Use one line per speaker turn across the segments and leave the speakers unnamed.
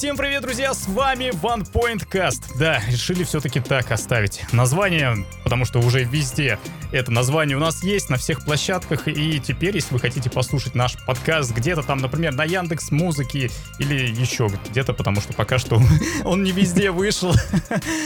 Всем привет, друзья, с вами One Point Cast. Да, решили все-таки так оставить название, потому что уже везде это название у нас есть, на всех площадках, и теперь, если вы хотите послушать наш подкаст где-то там, например, на Яндекс Музыке или еще где-то, потому что пока что он не везде вышел,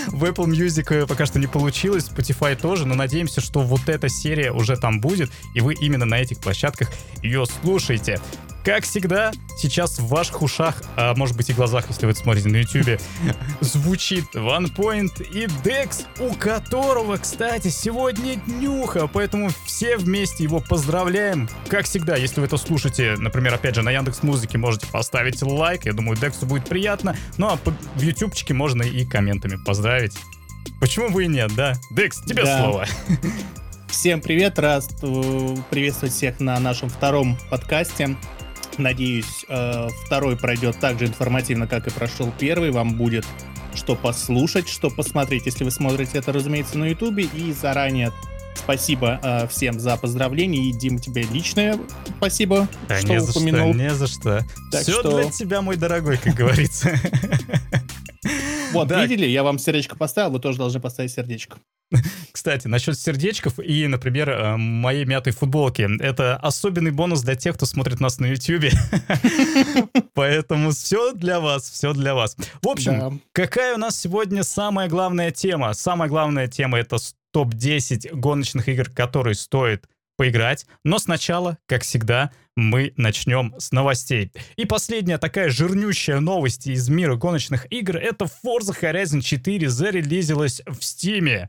в Apple Music пока что не получилось, Spotify тоже, но надеемся, что вот эта серия уже там будет, и вы именно на этих площадках ее слушаете. Как всегда, сейчас в ваших ушах, а может быть и глазах, если вы это смотрите на YouTube, звучит OnePoint и Dex, у которого, кстати, сегодня днюха, поэтому все вместе его поздравляем. Как всегда, если вы это слушаете, например, опять же, на Яндекс Музыке, можете поставить лайк, я думаю, Дексу будет приятно, ну а в ютубчике можно и комментами поздравить. Почему бы и нет, да? Декс, тебе да. слово.
Всем привет, рад приветствовать всех на нашем втором подкасте. Надеюсь, э, второй пройдет так же информативно, как и прошел первый. Вам будет что послушать, что посмотреть, если вы смотрите это, разумеется, на Ютубе. И заранее спасибо э, всем за поздравления. И, Дим, тебе личное спасибо,
да, что не упомянул. За что, не за что. Так Все что... для тебя, мой дорогой, как говорится.
Вот, видели, я вам сердечко поставил, вы тоже должны поставить сердечко.
Кстати, насчет сердечков и, например, э, моей мятой футболки. Это особенный бонус для тех, кто смотрит нас на YouTube. Поэтому все для вас, все для вас. В общем, какая у нас сегодня самая главная тема? Самая главная тема — это топ-10 гоночных игр, которые стоит поиграть. Но сначала, как всегда, мы начнем с новостей. И последняя такая жирнющая новость из мира гоночных игр — это Forza Horizon 4 зарелизилась в Steam.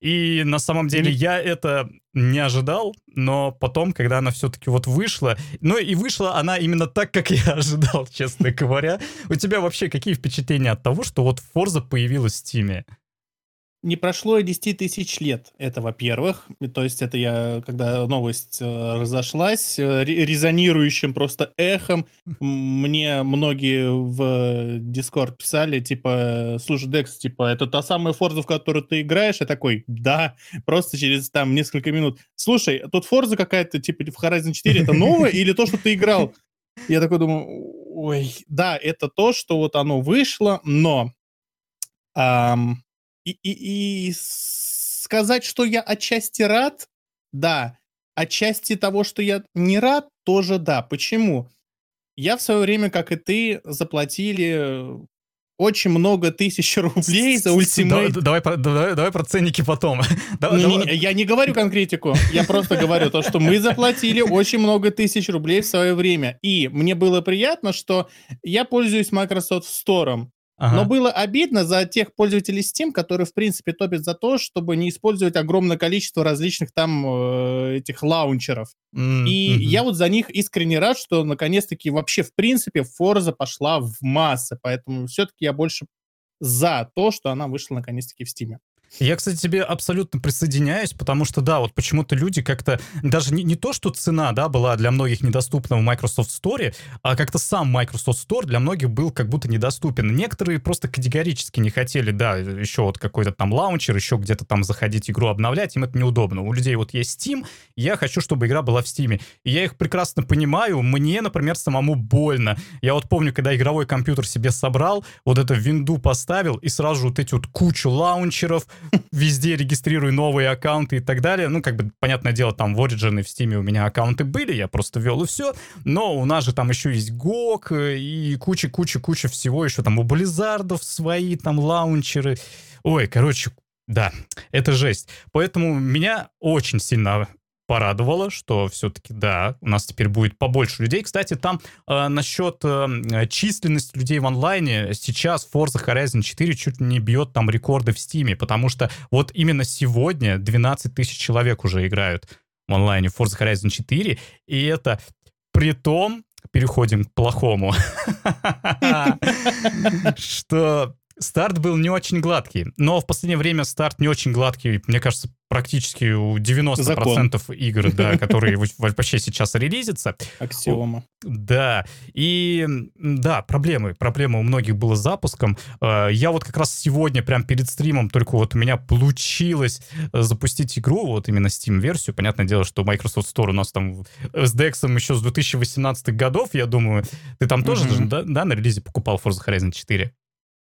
И на самом деле я это не ожидал, но потом, когда она все-таки вот вышла, ну и вышла она именно так, как я ожидал, честно говоря. У тебя вообще какие впечатления от того, что вот Forza появилась в Steam?
Не прошло и 10 тысяч лет, это во-первых. То есть это я, когда новость э, разошлась, э, резонирующим просто эхом, мне многие в Discord писали, типа, слушай, Декс, типа, это та самая Форза, в которую ты играешь? Я такой, да, просто через там несколько минут. Слушай, тут Форза какая-то, типа, в Horizon 4, это новое или то, что ты играл? Я такой думаю, ой, да, это то, что вот оно вышло, но... Эм, и, и, и сказать, что я отчасти рад, да. Отчасти того, что я не рад, тоже да. Почему? Я в свое время, как и ты, заплатили очень много тысяч рублей за ультимейт.
Давай, давай, давай, давай про ценники потом.
Не, не, не, я не говорю конкретику, я просто говорю то, что мы заплатили очень много тысяч рублей в свое время. И мне было приятно, что я пользуюсь Microsoft Store. Ага. Но было обидно за тех пользователей Steam, которые, в принципе, топят за то, чтобы не использовать огромное количество различных там э, этих лаунчеров. Mm-hmm. И я вот за них искренне рад, что наконец-таки вообще, в принципе, Forza пошла в массы. Поэтому все-таки я больше за то, что она вышла наконец-таки в Steam.
Я, кстати, тебе абсолютно присоединяюсь, потому что, да, вот почему-то люди как-то, даже не, не то, что цена, да, была для многих недоступна в Microsoft Store, а как-то сам Microsoft Store для многих был как будто недоступен. Некоторые просто категорически не хотели, да, еще вот какой-то там лаунчер, еще где-то там заходить игру обновлять, им это неудобно. У людей вот есть Steam, я хочу, чтобы игра была в Steam. И я их прекрасно понимаю, мне, например, самому больно. Я вот помню, когда игровой компьютер себе собрал, вот это винду поставил, и сразу вот эти вот кучу лаунчеров, везде регистрирую новые аккаунты и так далее. Ну, как бы, понятное дело, там в Origin и в Steam у меня аккаунты были, я просто ввел и все. Но у нас же там еще есть GOG э, и куча-куча-куча всего. Еще там у Близзардов свои там лаунчеры. Ой, короче, да, это жесть. Поэтому меня очень сильно порадовало, что все-таки, да, у нас теперь будет побольше людей. Кстати, там э, насчет э, численности людей в онлайне, сейчас Forza Horizon 4 чуть не бьет там рекорды в Steam, потому что вот именно сегодня 12 тысяч человек уже играют в онлайне Forza Horizon 4, и это при том, переходим к плохому, что старт был не очень гладкий, но в последнее время старт не очень гладкий, мне кажется, практически у 90% Закон. игр, да, которые вообще сейчас релизятся.
Аксиома.
Да, и да, проблемы. Проблемы у многих было с запуском. Э, я вот как раз сегодня, прям перед стримом, только вот у меня получилось э, запустить игру, вот именно Steam-версию. Понятное дело, что Microsoft Store у нас там с DX еще с 2018 годов, я думаю. Ты там тоже, mm-hmm. да, да, на релизе покупал Forza Horizon 4?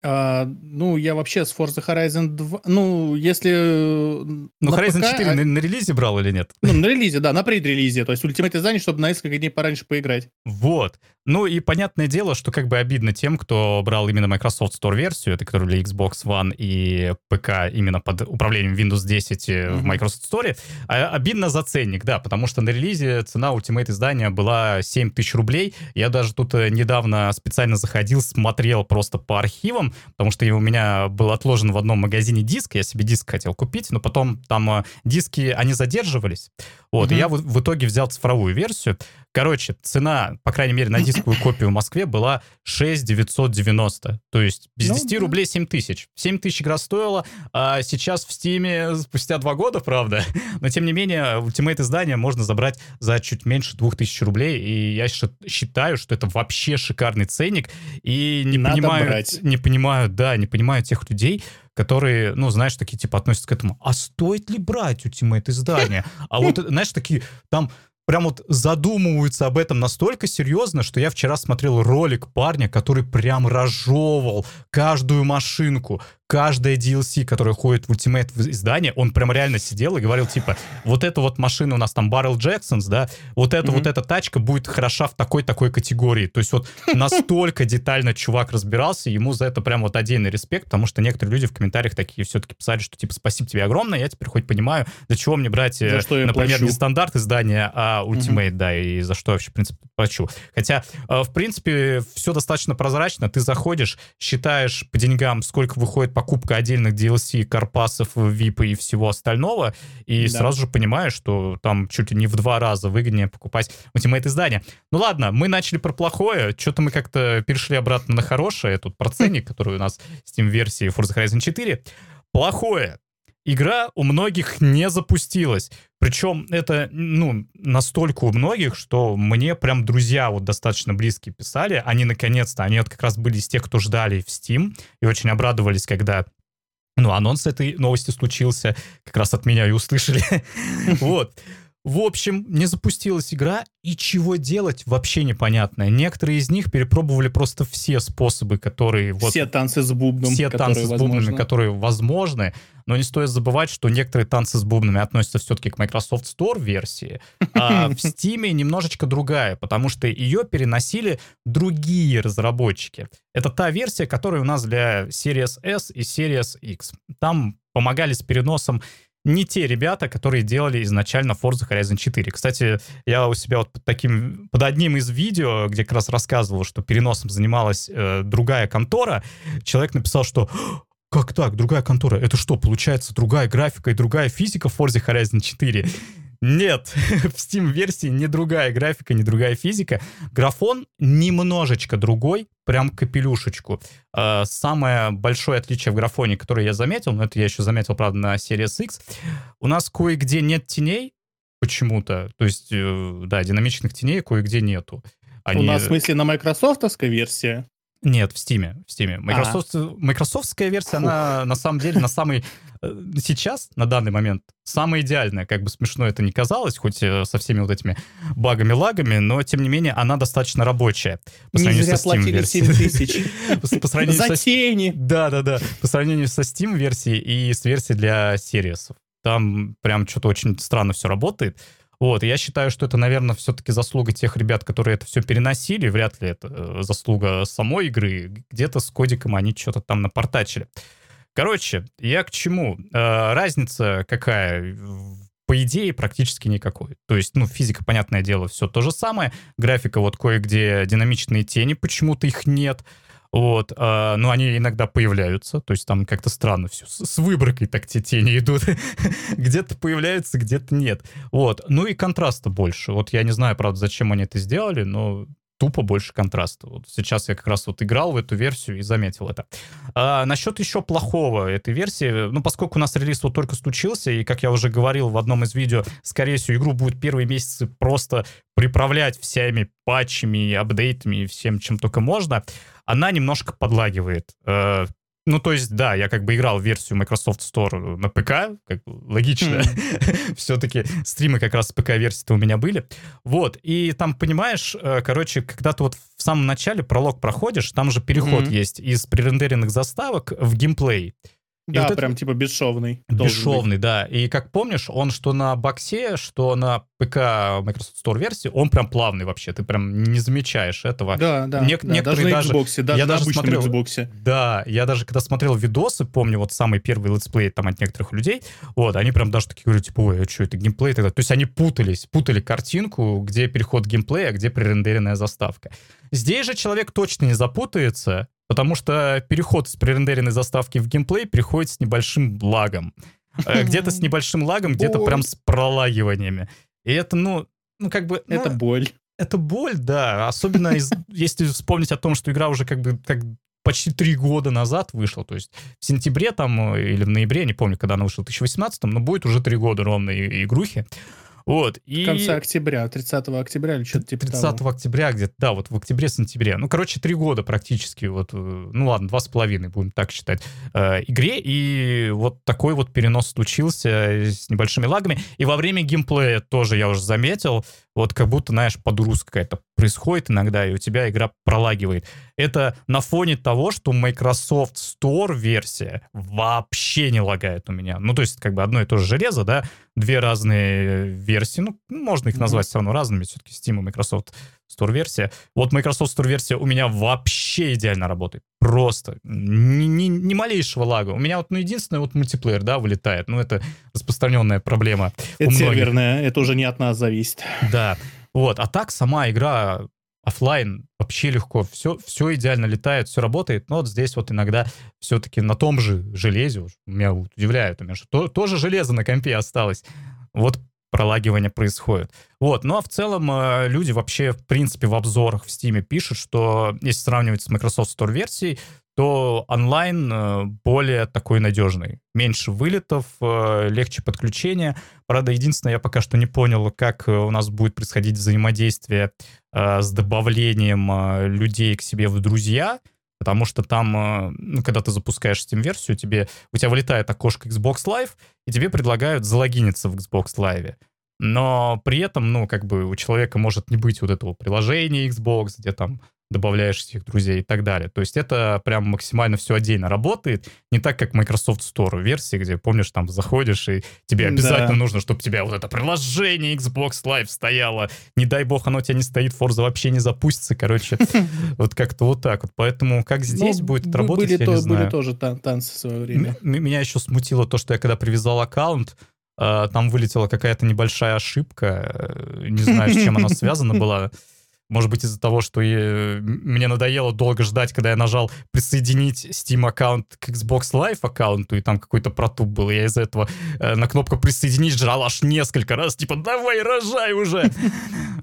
А, ну, я вообще с Forza Horizon 2... Ну, если... Э,
ну, Horizon ПК, 4 а... на, на релизе брал или нет?
Ну, на релизе, да, на предрелизе. То есть Ultimate издание, чтобы на несколько дней пораньше поиграть.
Вот. Ну, и понятное дело, что как бы обидно тем, кто брал именно Microsoft Store версию, это которая для Xbox One и ПК именно под управлением Windows 10 mm-hmm. в Microsoft Store. А, обидно за ценник, да, потому что на релизе цена Ultimate издания была 7 тысяч рублей. Я даже тут э, недавно специально заходил, смотрел просто по архивам, потому что у меня был отложен в одном магазине диск, я себе диск хотел купить, но потом там э, диски, они задерживались. Вот, mm-hmm. и я в, в итоге взял цифровую версию. Короче, цена, по крайней мере, на дисковую копию в Москве была 6 990. То есть без ну, 10 да. рублей 7 тысяч. 7 тысяч игра стоила, а сейчас в Стиме спустя 2 года, правда. Но, тем не менее, Ultimate издание можно забрать за чуть меньше 2000 рублей. И я считаю, что это вообще шикарный ценник. И не Надо понимаю, брать. не понимаю, да, не понимаю тех людей, которые, ну, знаешь, такие, типа, относятся к этому. А стоит ли брать Ultimate издание? А вот, знаешь, такие, там прям вот задумываются об этом настолько серьезно, что я вчера смотрел ролик парня, который прям разжевывал каждую машинку, каждая DLC, которая ходит в Ultimate издание, он прям реально сидел и говорил, типа, вот эта вот машина у нас там Barrel Jacksons, да, вот эта mm-hmm. вот эта тачка будет хороша в такой-такой категории. То есть вот настолько детально чувак разбирался, ему за это прям вот отдельный респект, потому что некоторые люди в комментариях такие все-таки писали, что типа, спасибо тебе огромное, я теперь хоть понимаю, для чего мне брать, э, например, плачу. не стандарт издания, а Ultimate, mm-hmm. да, и за что я вообще, в принципе, плачу. Хотя, э, в принципе, все достаточно прозрачно, ты заходишь, считаешь по деньгам, сколько выходит покупка отдельных DLC, карпасов, VIP и всего остального, и да. сразу же понимаешь, что там чуть ли не в два раза выгоднее покупать Ultimate издание. Ну ладно, мы начали про плохое, что-то мы как-то перешли обратно на хорошее, тут про ценник, который у нас Steam-версии Forza Horizon 4. Плохое игра у многих не запустилась. Причем это, ну, настолько у многих, что мне прям друзья вот достаточно близкие писали. Они наконец-то, они вот как раз были из тех, кто ждали в Steam и очень обрадовались, когда ну, анонс этой новости случился, как раз от меня и услышали. Вот. В общем, не запустилась игра, и чего делать вообще непонятно. Некоторые из них перепробовали просто все способы, которые...
Вот, все танцы с бубном,
Все танцы с бубнами, возможно. которые возможны. Но не стоит забывать, что некоторые танцы с бубнами относятся все-таки к Microsoft Store версии, а в Steam немножечко другая, потому что ее переносили другие разработчики. Это та версия, которая у нас для Series S и Series X. Там помогали с переносом не те ребята, которые делали изначально Forza Horizon 4. Кстати, я у себя вот под таким, под одним из видео, где как раз рассказывал, что переносом занималась э, другая контора, человек написал, что как так, другая контора? Это что, получается, другая графика и другая физика в Forza Horizon 4? Нет, в Steam-версии не другая графика, не другая физика. Графон немножечко другой, прям капелюшечку. А, самое большое отличие в графоне, которое я заметил, но это я еще заметил, правда, на Series X, у нас кое-где нет теней почему-то. То есть, э, да, динамичных теней кое-где нету.
Они... У нас, в смысле, на майкрософтовской версии?
Нет, в Steam. В Steam. Microsoft, а. Microsoftская версия, Фух. она на самом деле на самый э, сейчас, на данный момент, самая идеальная. Как бы смешно это ни казалось, хоть э, со всеми вот этими багами-лагами, но тем не менее она достаточно рабочая.
По не зря со платили 7 тысяч.
По сравнению
За тени.
Да, да, да. По сравнению со Steam версией и с версией для Series. Там прям что-то очень странно все работает. Вот, я считаю, что это, наверное, все-таки заслуга тех ребят, которые это все переносили, вряд ли это э, заслуга самой игры, где-то с кодиком они что-то там напортачили. Короче, я к чему? Э, разница какая? По идее, практически никакой. То есть, ну, физика, понятное дело, все то же самое. Графика, вот кое-где динамичные тени, почему-то их нет. Вот, а, но они иногда появляются, то есть там как-то странно все, с, с выборкой так те тени идут. где-то появляются, где-то нет. Вот, ну и контраста больше. Вот я не знаю, правда, зачем они это сделали, но тупо больше контраста. Вот сейчас я как раз вот играл в эту версию и заметил это. А, насчет еще плохого этой версии, ну, поскольку у нас релиз вот только случился, и, как я уже говорил в одном из видео, скорее всего, игру будет первые месяцы просто приправлять всеми патчами, апдейтами и всем, чем только можно, она немножко подлагивает. Э, ну, то есть, да, я как бы играл версию Microsoft Store на ПК, как бы логично. Mm. Все-таки стримы как раз с ПК-версии-то у меня были. Вот, и там, понимаешь, э, короче, когда ты вот в самом начале пролог проходишь, там же переход mm-hmm. есть из пререндеренных заставок в геймплей.
Да, вот прям это... типа бесшовный.
Бесшовный, да. И как помнишь, он что на боксе, что на ПК Microsoft Store версии, он прям плавный вообще. Ты прям не замечаешь этого.
Да, да. Нек- да некоторые даже, на Xbox, даже я даже смотрел, Xbox.
Да, я даже когда смотрел видосы, помню вот самый первый летсплей там от некоторых людей, вот, они прям даже такие говорят, типа, ой, а что это геймплей тогда? То есть они путались, путали картинку, где переход геймплея, где пререндеренная заставка. Здесь же человек точно не запутается, Потому что переход с пререндеренной заставки в геймплей приходит с небольшим лагом. Э, где-то с небольшим лагом, где-то прям с пролагиваниями. И это, ну, ну как бы...
Это
ну,
боль.
Это боль, да. Особенно из, если вспомнить о том, что игра уже как бы как почти три года назад вышла. То есть в сентябре там э, или в ноябре, не помню, когда она вышла, в 2018, но будет уже три года ровно игрухи. Вот,
и... В конце октября, 30 октября или что-то типа
30 того. октября где-то, да, вот в октябре-сентябре. Ну, короче, три года практически, вот, э, ну ладно, два с половиной, будем так считать, э, игре. И вот такой вот перенос случился с небольшими лагами. И во время геймплея тоже я уже заметил, вот как будто, знаешь, подгрузка какая-то происходит иногда, и у тебя игра пролагивает. Это на фоне того, что Microsoft Store версия вообще не лагает у меня. Ну, то есть, как бы одно и то же железо, да, две разные версии, ну, можно их назвать mm-hmm. все равно разными, все-таки Steam и Microsoft Store версия. Вот Microsoft Store версия у меня вообще идеально работает. Просто. Ни, ни, ни малейшего лага. У меня вот, ну, единственное, вот мультиплеер, да, вылетает. Ну, это распространенная проблема.
Это серверная, это уже не от нас зависит.
Да. Вот. А так сама игра офлайн вообще легко, все, все идеально летает, все работает, но вот здесь вот иногда все-таки на том же железе, меня удивляет, у меня же то, тоже железо на компе осталось, вот пролагивание происходит. Вот, ну а в целом э, люди вообще, в принципе, в обзорах в Steam пишут, что если сравнивать с Microsoft Store версией, то онлайн э, более такой надежный. Меньше вылетов, э, легче подключения. Правда, единственное, я пока что не понял, как у нас будет происходить взаимодействие с добавлением людей к себе в друзья, потому что там, ну, когда ты запускаешь Steam-версию, тебе, у тебя вылетает окошко Xbox Live, и тебе предлагают залогиниться в Xbox Live. Но при этом, ну, как бы у человека может не быть вот этого приложения Xbox, где там добавляешь всех друзей и так далее. То есть это прям максимально все отдельно работает. Не так, как Microsoft Store версии, где, помнишь, там заходишь, и тебе обязательно да. нужно, чтобы у тебя вот это приложение Xbox Live стояло. Не дай бог, оно у тебя не стоит, Forza вообще не запустится, короче. Вот как-то вот так вот. Поэтому как здесь ну, будет работать, я не знаю.
Были тоже танцы в свое время.
Меня еще смутило то, что я когда привязал аккаунт, э, там вылетела какая-то небольшая ошибка. Э, не знаю, с чем она связана была. Может быть, из-за того, что я, мне надоело долго ждать, когда я нажал присоединить Steam аккаунт к Xbox Live аккаунту, и там какой-то протуп был. Я из-за этого э, на кнопку присоединить жал аж несколько раз, типа, давай, рожай уже!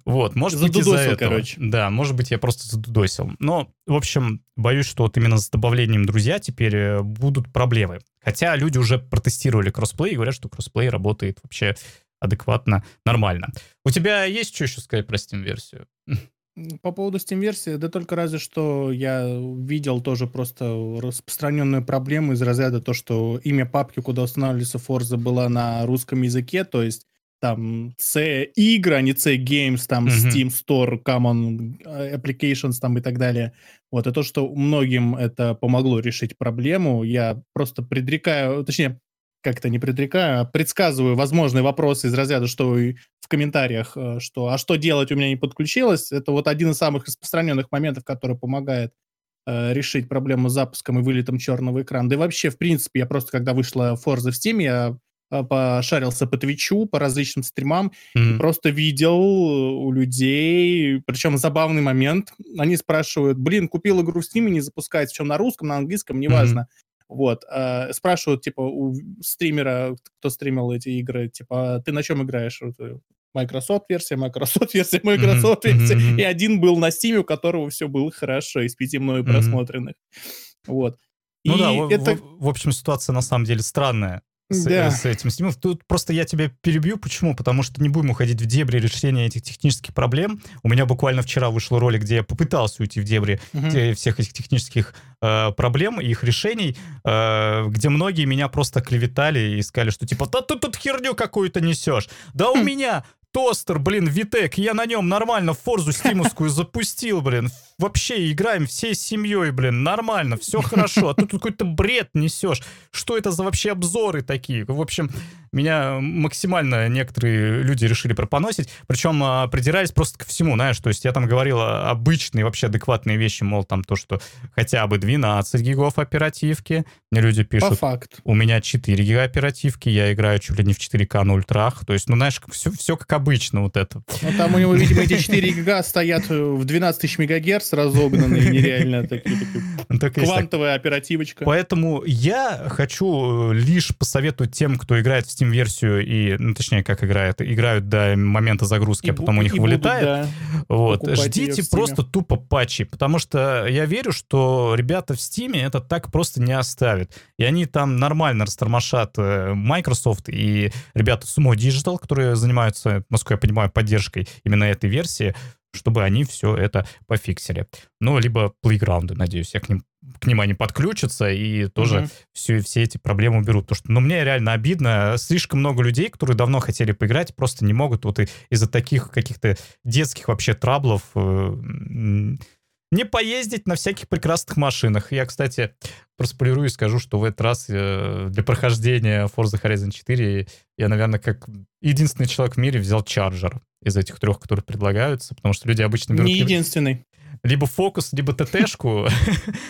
Вот, может быть, из-за этого. короче. Да, может быть, я просто задудосил. Но, в общем, боюсь, что вот именно с добавлением друзья теперь э, будут проблемы. Хотя люди уже протестировали кроссплей и говорят, что кроссплей работает вообще адекватно, нормально. У тебя есть что еще сказать про Steam-версию?
По поводу Steam-версии, да только разве что я видел тоже просто распространенную проблему из разряда то, что имя папки, куда устанавливается Forza, была на русском языке, то есть там C игры, а не C Games, там mm-hmm. Steam Store, Common э, Applications там и так далее. Вот, и то, что многим это помогло решить проблему, я просто предрекаю, точнее, как-то не предрекаю, а предсказываю возможные вопросы из разряда, что в комментариях, э, что «а что делать, у меня не подключилось?» Это вот один из самых распространенных моментов, который помогает э, решить проблему с запуском и вылетом черного экрана. Да и вообще, в принципе, я просто, когда вышла Forza в Steam, я э, пошарился по Твичу, по различным стримам, mm-hmm. и просто видел у людей, причем забавный момент, они спрашивают, блин, купил игру в Steam и не запускается, чем на русском, на английском, неважно. Mm-hmm. Вот. Э, спрашивают, типа, у стримера, кто стримил эти игры, типа, «А ты на чем играешь? Э, Microsoft версия, Microsoft версия, Microsoft версия, mm-hmm. и один был на Steam, у которого все было хорошо из пяти мною mm-hmm. просмотренных. Вот.
Ну и да, это... в, в общем, ситуация на самом деле странная с, да. с этим стимом. Тут просто я тебя перебью. Почему? Потому что не будем уходить в дебри решения этих технических проблем. У меня буквально вчера вышел ролик, где я попытался уйти в дебри угу. всех этих технических э, проблем и их решений, э, где многие меня просто клеветали и сказали, что типа, да ты тут херню какую-то несешь. Да у хм. меня тостер, блин, Витек, я на нем нормально форзу стимовскую запустил, блин. Вообще играем всей семьей, блин, нормально, все хорошо. А тут какой-то бред несешь. Что это за вообще обзоры такие? В общем, меня максимально некоторые люди решили пропоносить, причем а, придирались просто ко всему, знаешь, то есть я там говорил обычные вообще адекватные вещи, мол, там то, что хотя бы 12 гигов оперативки, мне люди пишут, По
факту.
у меня 4 гига оперативки, я играю чуть ли не в 4К на ультрах, то есть, ну, знаешь, все, все как обычно вот это.
Ну, там у него, видимо, эти 4 гига стоят в 12 тысяч мегагерц разогнанные, нереально такие, такие квантовая оперативочка.
Поэтому я хочу э, лишь посоветовать тем, кто играет в Steam Steam-версию и, ну, точнее, как играет, играют до момента загрузки, и а потом у них вылетает. Да, вот. Ждите просто тупо патчи, потому что я верю, что ребята в Steam это так просто не оставят. И они там нормально растормошат э, Microsoft и ребята Sumo Digital, которые занимаются, насколько я понимаю, поддержкой именно этой версии, чтобы они все это пофиксили. Ну, либо плейграунды, надеюсь, я к ним, к ним они подключатся и тоже mm-hmm. все, все эти проблемы уберут. Потому что, ну, мне реально обидно. Слишком много людей, которые давно хотели поиграть, просто не могут вот из-за таких каких-то детских вообще траблов э, не поездить на всяких прекрасных машинах. Я, кстати, проспойлерую и скажу, что в этот раз э, для прохождения Forza Horizon 4 я, наверное, как единственный человек в мире взял чарджер из этих трех, которые предлагаются, потому что люди обычно берут...
Не единственный.
Либо фокус, либо ТТшку.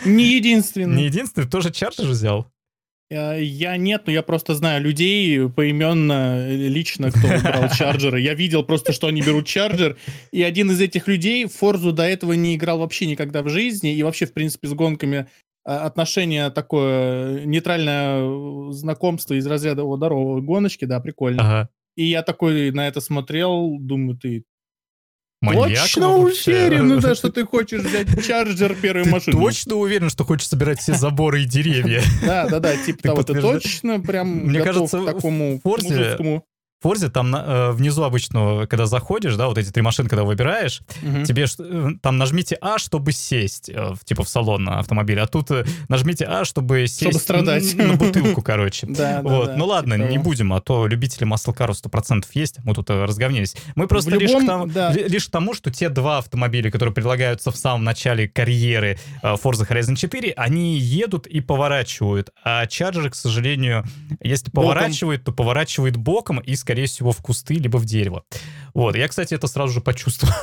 Не единственный.
Не единственный, тоже чарджер взял.
Э, я нет, но я просто знаю людей поименно, лично, кто брал чарджеры. Я видел просто, что они берут чарджер, и один из этих людей Форзу до этого не играл вообще никогда в жизни, и вообще, в принципе, с гонками а, отношение такое, нейтральное знакомство из разряда «О, здорово, гоночки, да, прикольно». Ага. И я такой на это смотрел, думаю, ты Маньяк точно уверен, да, что ты хочешь взять чарджер первой машины.
точно уверен, что хочешь собирать все заборы и деревья.
Да, да, да, типа того, ты точно прям Мне кажется, к такому мужицкому
Форзе там э, внизу обычно, когда заходишь, да, вот эти три машины, когда выбираешь, угу. тебе э, там нажмите А, чтобы сесть, э, типа в салон на автомобиле, а тут э, нажмите А, чтобы сесть
чтобы страдать.
На, бутылку, короче. Да, вот. да, ну ладно, не будем, а то любители маслкаров 100% есть, мы тут э, разговнились. Мы просто лишь, к тому, лишь к тому, что те два автомобиля, которые предлагаются в самом начале карьеры э, Forza Horizon 4, они едут и поворачивают, а Charger, к сожалению, если поворачивает, то поворачивает боком и, скорее скорее всего, в кусты, либо в дерево. Вот. Я, кстати, это сразу же почувствовал.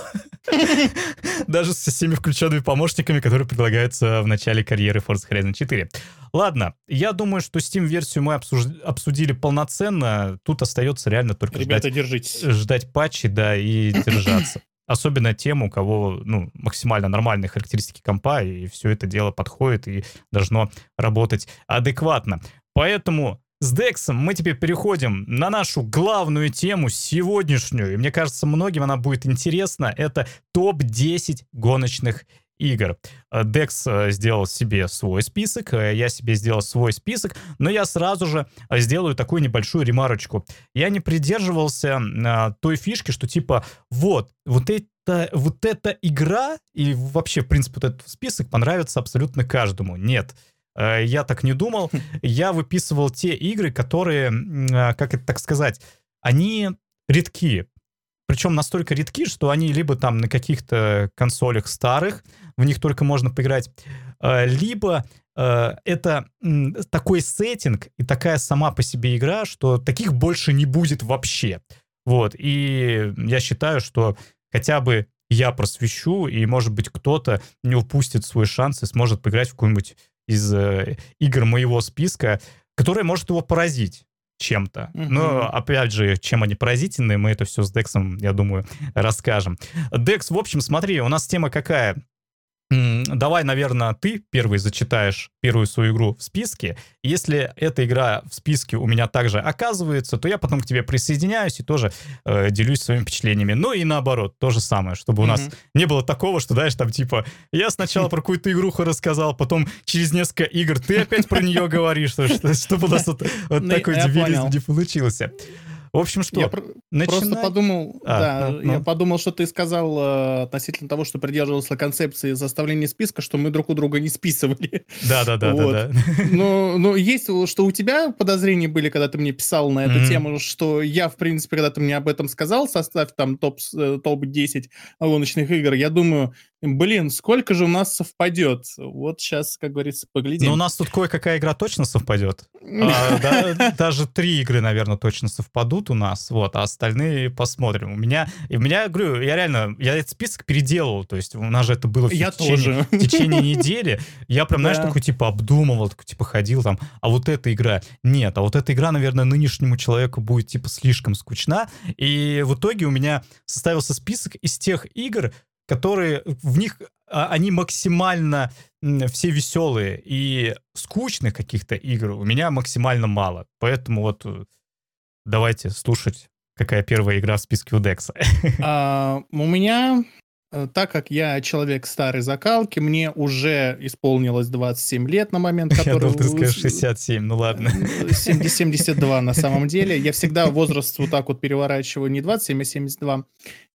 Даже со всеми включенными помощниками, которые предлагаются в начале карьеры Forza Horizon 4. Ладно, я думаю, что Steam-версию мы обсудили полноценно. Тут остается реально только
Ребята, ждать, держитесь.
ждать патчи, да, и держаться. Особенно тем, у кого ну, максимально нормальные характеристики компа, и все это дело подходит и должно работать адекватно. Поэтому с Дексом мы теперь переходим на нашу главную тему сегодняшнюю. И мне кажется, многим она будет интересна. Это топ-10 гоночных игр. Декс э, сделал себе свой список, э, я себе сделал свой список, но я сразу же сделаю такую небольшую ремарочку. Я не придерживался той фишки, что типа вот, вот это, вот эта игра и вообще, в принципе, вот этот список понравится абсолютно каждому. Нет. Э, я так не думал. Я выписывал те игры, которые, а, как это так сказать, они редки. Причем настолько редки, что они либо там на каких-то консолях старых, в них только можно поиграть, э, либо э, это такой сеттинг и такая сама по себе игра, что таких больше не будет вообще. Вот, и я считаю, что хотя бы я просвещу, и, может быть, кто-то не упустит свой шанс и сможет поиграть в какую-нибудь из э, игр моего списка, которая может его поразить чем-то. Mm-hmm. Но, опять же, чем они поразительные, мы это все с Дексом, я думаю, расскажем. Декс, в общем, смотри, у нас тема какая? Давай, наверное, ты первый зачитаешь первую свою игру в списке. Если эта игра в списке у меня также оказывается, то я потом к тебе присоединяюсь и тоже э, делюсь своими впечатлениями. Ну и наоборот, то же самое, чтобы у нас не было такого, что, знаешь, там типа, я сначала про какую-то игруху рассказал, потом через несколько игр ты опять про нее говоришь, чтобы у нас вот ну, такой дебилизм не получился. В общем, что?
Я Начинай... просто подумал, а, да, ну, ну. я подумал, что ты сказал э, относительно того, что придерживался концепции заставления списка, что мы друг у друга не списывали.
Да, да, да, вот. да, да.
Но, но есть, что у тебя подозрения были, когда ты мне писал на эту mm-hmm. тему, что я, в принципе, когда ты мне об этом сказал, составь там топ, э, топ-10 гоночных игр, я думаю, блин, сколько же у нас совпадет? Вот сейчас, как говорится, поглядим.
Ну, у нас тут кое-какая игра точно совпадет. А, даже три игры, наверное, точно совпадут у нас, вот, а остальные посмотрим. У меня, у меня, говорю, я реально, я этот список переделал, то есть у нас же это было в течение недели. Я прям, знаешь, такой, типа, обдумывал, такой, типа, ходил там, а вот эта игра, нет, а вот эта игра, наверное, нынешнему человеку будет, типа, слишком скучна. И в итоге у меня составился список из тех игр, которые в них а, они максимально все веселые и скучных каких-то игр у меня максимально мало. Поэтому вот э, давайте слушать, какая первая игра в списке у Декса.
А, у меня, э, так как я человек старой закалки, мне уже исполнилось 27 лет на момент, который... Я
думал, ты скажешь 67, ну ладно.
70, 72 на самом деле. Я всегда возраст вот так вот переворачиваю не 27, а 72.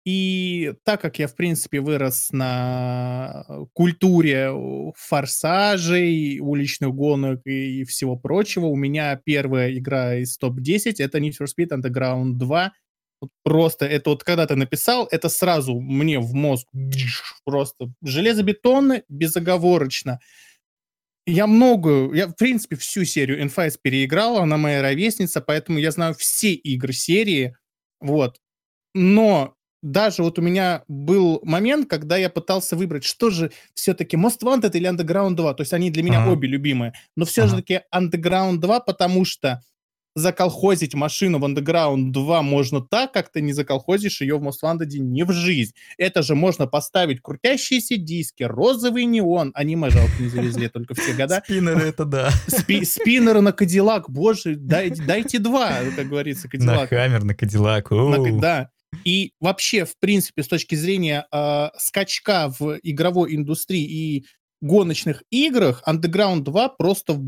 И так как я, в принципе, вырос на культуре форсажей, уличных гонок и всего прочего, у меня первая игра из топ-10 — это Need for Speed Underground 2. Вот просто это вот когда ты написал, это сразу мне в мозг просто железобетонно, безоговорочно. Я многую, я, в принципе, всю серию Infights переиграл, она моя ровесница, поэтому я знаю все игры серии, вот. Но даже вот у меня был момент, когда я пытался выбрать, что же все-таки Most Wanted или Underground 2. То есть они для меня ага. обе любимые. Но все-таки ага. Underground 2, потому что заколхозить машину в Underground 2 можно так, как ты не заколхозишь ее в Most Wanted не в жизнь. Это же можно поставить крутящиеся диски, розовый неон. Аниме жалко не завезли только в те года.
Спиннеры это да.
Спи спиннеры на Кадиллак, боже, дайте, дайте два, как говорится,
Кадиллак. На Хаммер, на Кадиллак.
Да. И вообще, в принципе, с точки зрения э, скачка в игровой индустрии и гоночных играх, Underground 2 просто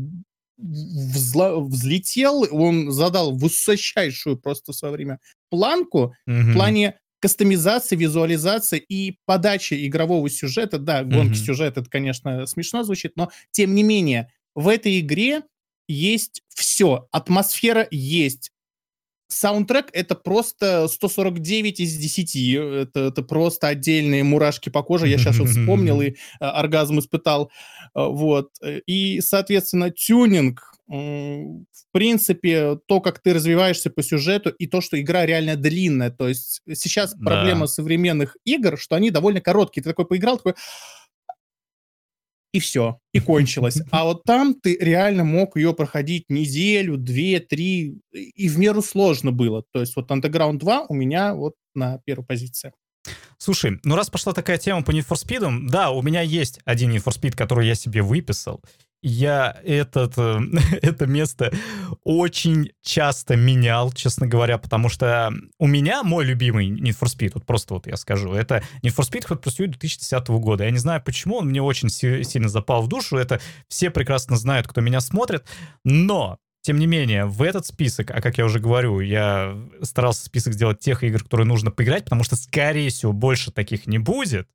взла- взлетел, он задал высочайшую просто в свое время планку mm-hmm. в плане кастомизации, визуализации и подачи игрового сюжета. Да, гонки mm-hmm. сюжета, это, конечно, смешно звучит, но тем не менее, в этой игре есть все. Атмосфера есть, Саундтрек — это просто 149 из 10. Это, это просто отдельные мурашки по коже. Я сейчас вот вспомнил и а, оргазм испытал. А, вот. И, соответственно, тюнинг, в принципе, то, как ты развиваешься по сюжету, и то, что игра реально длинная. То есть сейчас да. проблема современных игр, что они довольно короткие. Ты такой поиграл, такой и все, и кончилось. А вот там ты реально мог ее проходить неделю, две, три, и в меру сложно было. То есть вот Underground 2 у меня вот на первой позиции.
Слушай, ну раз пошла такая тема по Need for Speed, да, у меня есть один Need for Speed, который я себе выписал, я этот, э, это место очень часто менял, честно говоря, потому что у меня мой любимый Need for Speed, вот просто вот я скажу, это Need for Speed Hot Pursuit 2010 года. Я не знаю, почему он мне очень сильно запал в душу, это все прекрасно знают, кто меня смотрит, но тем не менее, в этот список, а как я уже говорю, я старался список сделать тех игр, которые нужно поиграть, потому что, скорее всего, больше таких не будет.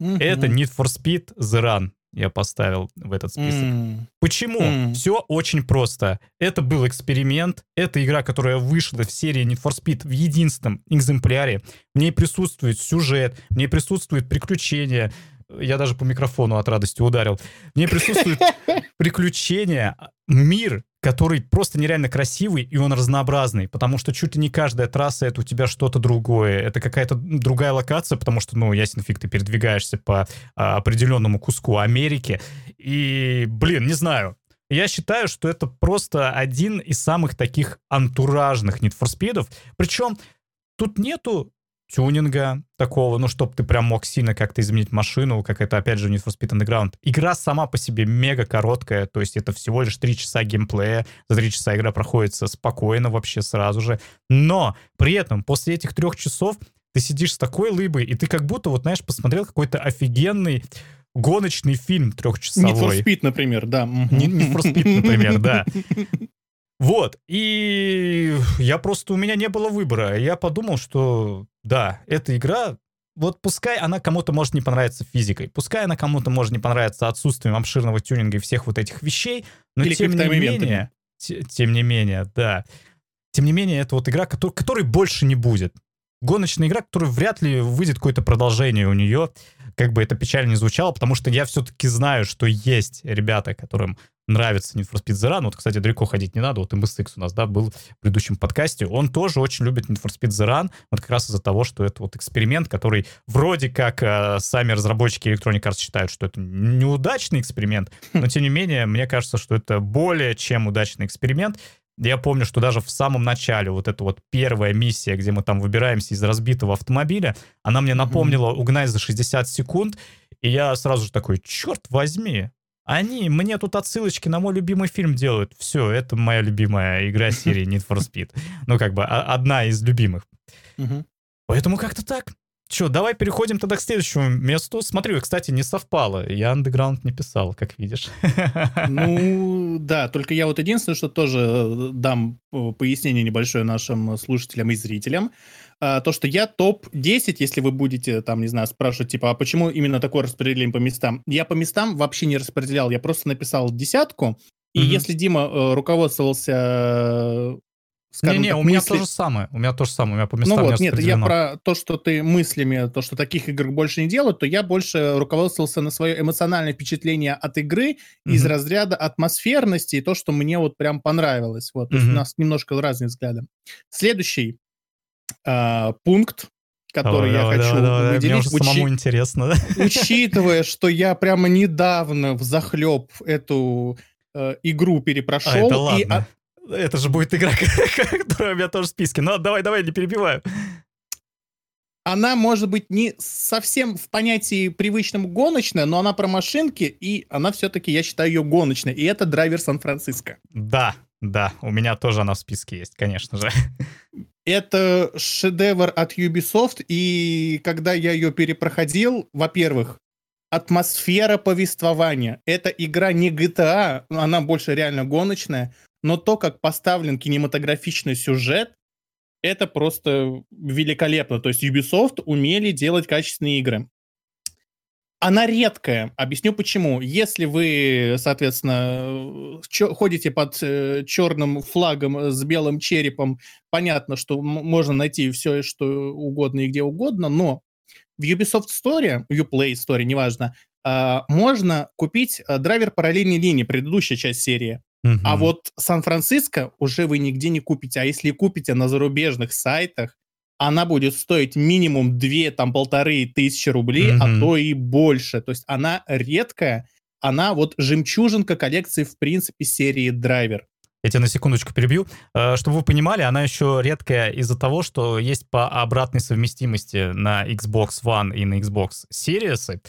Mm-hmm. Это Need for Speed The Run я поставил в этот список. Mm. Почему? Mm. Все очень просто. Это был эксперимент. Это игра, которая вышла в серии Need for Speed в единственном экземпляре. В ней присутствует сюжет, в ней присутствует приключения. Я даже по микрофону от радости ударил. В ней присутствует приключения, мир, который просто нереально красивый, и он разнообразный, потому что чуть ли не каждая трасса — это у тебя что-то другое, это какая-то другая локация, потому что, ну, ясен фиг, ты передвигаешься по а, определенному куску Америки, и, блин, не знаю, я считаю, что это просто один из самых таких антуражных Need причем тут нету тюнинга такого, ну, чтобы ты прям мог сильно как-то изменить машину, как это, опять же, Need for Speed Underground. Игра сама по себе мега короткая, то есть это всего лишь 3 часа геймплея, за 3 часа игра проходится спокойно вообще сразу же, но при этом после этих трех часов ты сидишь с такой лыбой, и ты как будто, вот, знаешь, посмотрел какой-то офигенный гоночный фильм трехчасовой.
Need for Speed, например, да.
Need for Speed, например, да. Вот, и я просто, у меня не было выбора. Я подумал, что да, эта игра, вот пускай она кому-то может не понравиться физикой, пускай она кому-то может не понравиться отсутствием обширного тюнинга и всех вот этих вещей, но Или тем не менее, тем не менее, да, тем не менее, это вот игра, который, которой больше не будет. Гоночная игра, которая вряд ли выйдет какое-то продолжение у нее, как бы это печально не звучало, потому что я все-таки знаю, что есть ребята, которым нравится Need for Speed The Run. Вот, кстати, далеко ходить не надо. Вот MSX у нас, да, был в предыдущем подкасте. Он тоже очень любит Need for Speed The Run. Вот как раз из-за того, что это вот эксперимент, который вроде как э, сами разработчики Electronic Arts считают, что это неудачный эксперимент, но тем не менее, мне кажется, что это более чем удачный эксперимент. Я помню, что даже в самом начале вот эта вот первая миссия, где мы там выбираемся из разбитого автомобиля, она мне напомнила угнать за 60 секунд, и я сразу же такой, черт возьми, они мне тут отсылочки на мой любимый фильм делают. Все, это моя любимая игра серии Need for Speed. Ну, как бы одна из любимых. Поэтому как-то так. Че, давай переходим тогда к следующему месту. Смотрю, кстати, не совпало. Я андеграунд не писал, как видишь.
Ну, да, только я вот единственное, что тоже э, дам э, пояснение небольшое нашим слушателям и зрителям. А, то, что я топ-10, если вы будете, там, не знаю, спрашивать, типа, а почему именно такое распределение по местам? Я по местам вообще не распределял, я просто написал десятку, и mm-hmm. если Дима э, руководствовался
скажем не, не, так, у меня мысли... то же самое. У меня то же самое. У меня по местам
Ну
вот,
не нет, я про то, что ты мыслями, то, что таких игр больше не делают, то я больше руководствовался на свое эмоциональное впечатление от игры mm-hmm. из разряда атмосферности и то, что мне вот прям понравилось. Вот, mm-hmm. то есть у нас немножко разные взгляды. Следующий э, пункт, который давай, я давай, хочу давай, выделить. Мне
уже учи... самому интересно.
Учитывая, что я прямо недавно в захлеб эту э, игру перепрошел. А,
это ладно. И, это же будет игра, которая у меня тоже в списке. Ну, давай, давай, не перебиваю.
Она может быть не совсем в понятии привычном гоночная, но она про машинки, и она все-таки, я считаю, ее гоночной. И это драйвер Сан-Франциско.
Да, да, у меня тоже она в списке есть, конечно же.
Это шедевр от Ubisoft, и когда я ее перепроходил, во-первых, атмосфера повествования. Это игра не GTA, она больше реально гоночная, но то, как поставлен кинематографичный сюжет, это просто великолепно. То есть Ubisoft умели делать качественные игры. Она редкая. Объясню почему. Если вы, соответственно, ходите под э, черным флагом с белым черепом, понятно, что можно найти все, что угодно и где угодно, но в Ubisoft Store, Uplay Store, неважно, э, можно купить э, драйвер параллельной линии, предыдущая часть серии. Угу. А вот Сан-Франциско уже вы нигде не купите. А если купите на зарубежных сайтах, она будет стоить минимум две, там, полторы тысячи рублей, угу. а то и больше. То есть она редкая, она вот жемчужинка коллекции, в принципе, серии Драйвер.
Я тебя на секундочку перебью. Э, чтобы вы понимали, она еще редкая из-за того, что есть по обратной совместимости на Xbox One и на Xbox Series.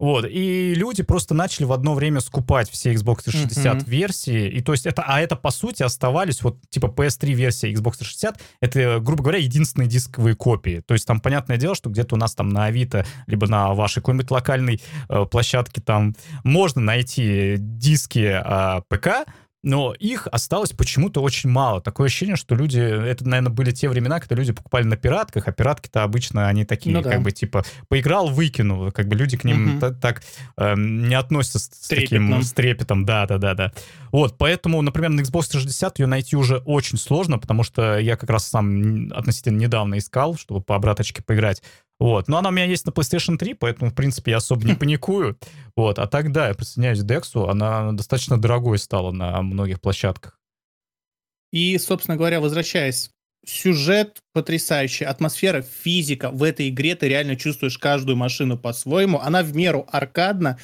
Вот. И люди просто начали в одно время скупать все Xbox 360 mm-hmm. версии. И то есть это, а это по сути оставались вот типа PS3 версия Xbox 360. Это, грубо говоря, единственные дисковые копии. То есть там понятное дело, что где-то у нас там на Авито, либо на вашей какой-нибудь локальной э, площадке там можно найти диски э, ПК, но их осталось почему-то очень мало. Такое ощущение, что люди... Это, наверное, были те времена, когда люди покупали на пиратках, а пиратки-то обычно они такие, ну, да. как бы, типа, поиграл, выкинул. Как бы люди к ним угу. так э, не относятся с, с таким с трепетом. Да-да-да-да. Вот, поэтому, например, на Xbox 360 ее найти уже очень сложно, потому что я как раз сам относительно недавно искал, чтобы по обраточке поиграть. Вот. Но она у меня есть на PlayStation 3, поэтому, в принципе, я особо не паникую. Вот. А тогда я присоединяюсь к Dexу. Она достаточно дорогой стала на многих площадках.
И, собственно говоря, возвращаясь, сюжет потрясающий, атмосфера, физика. В этой игре ты реально чувствуешь каждую машину по-своему. Она в меру аркадна,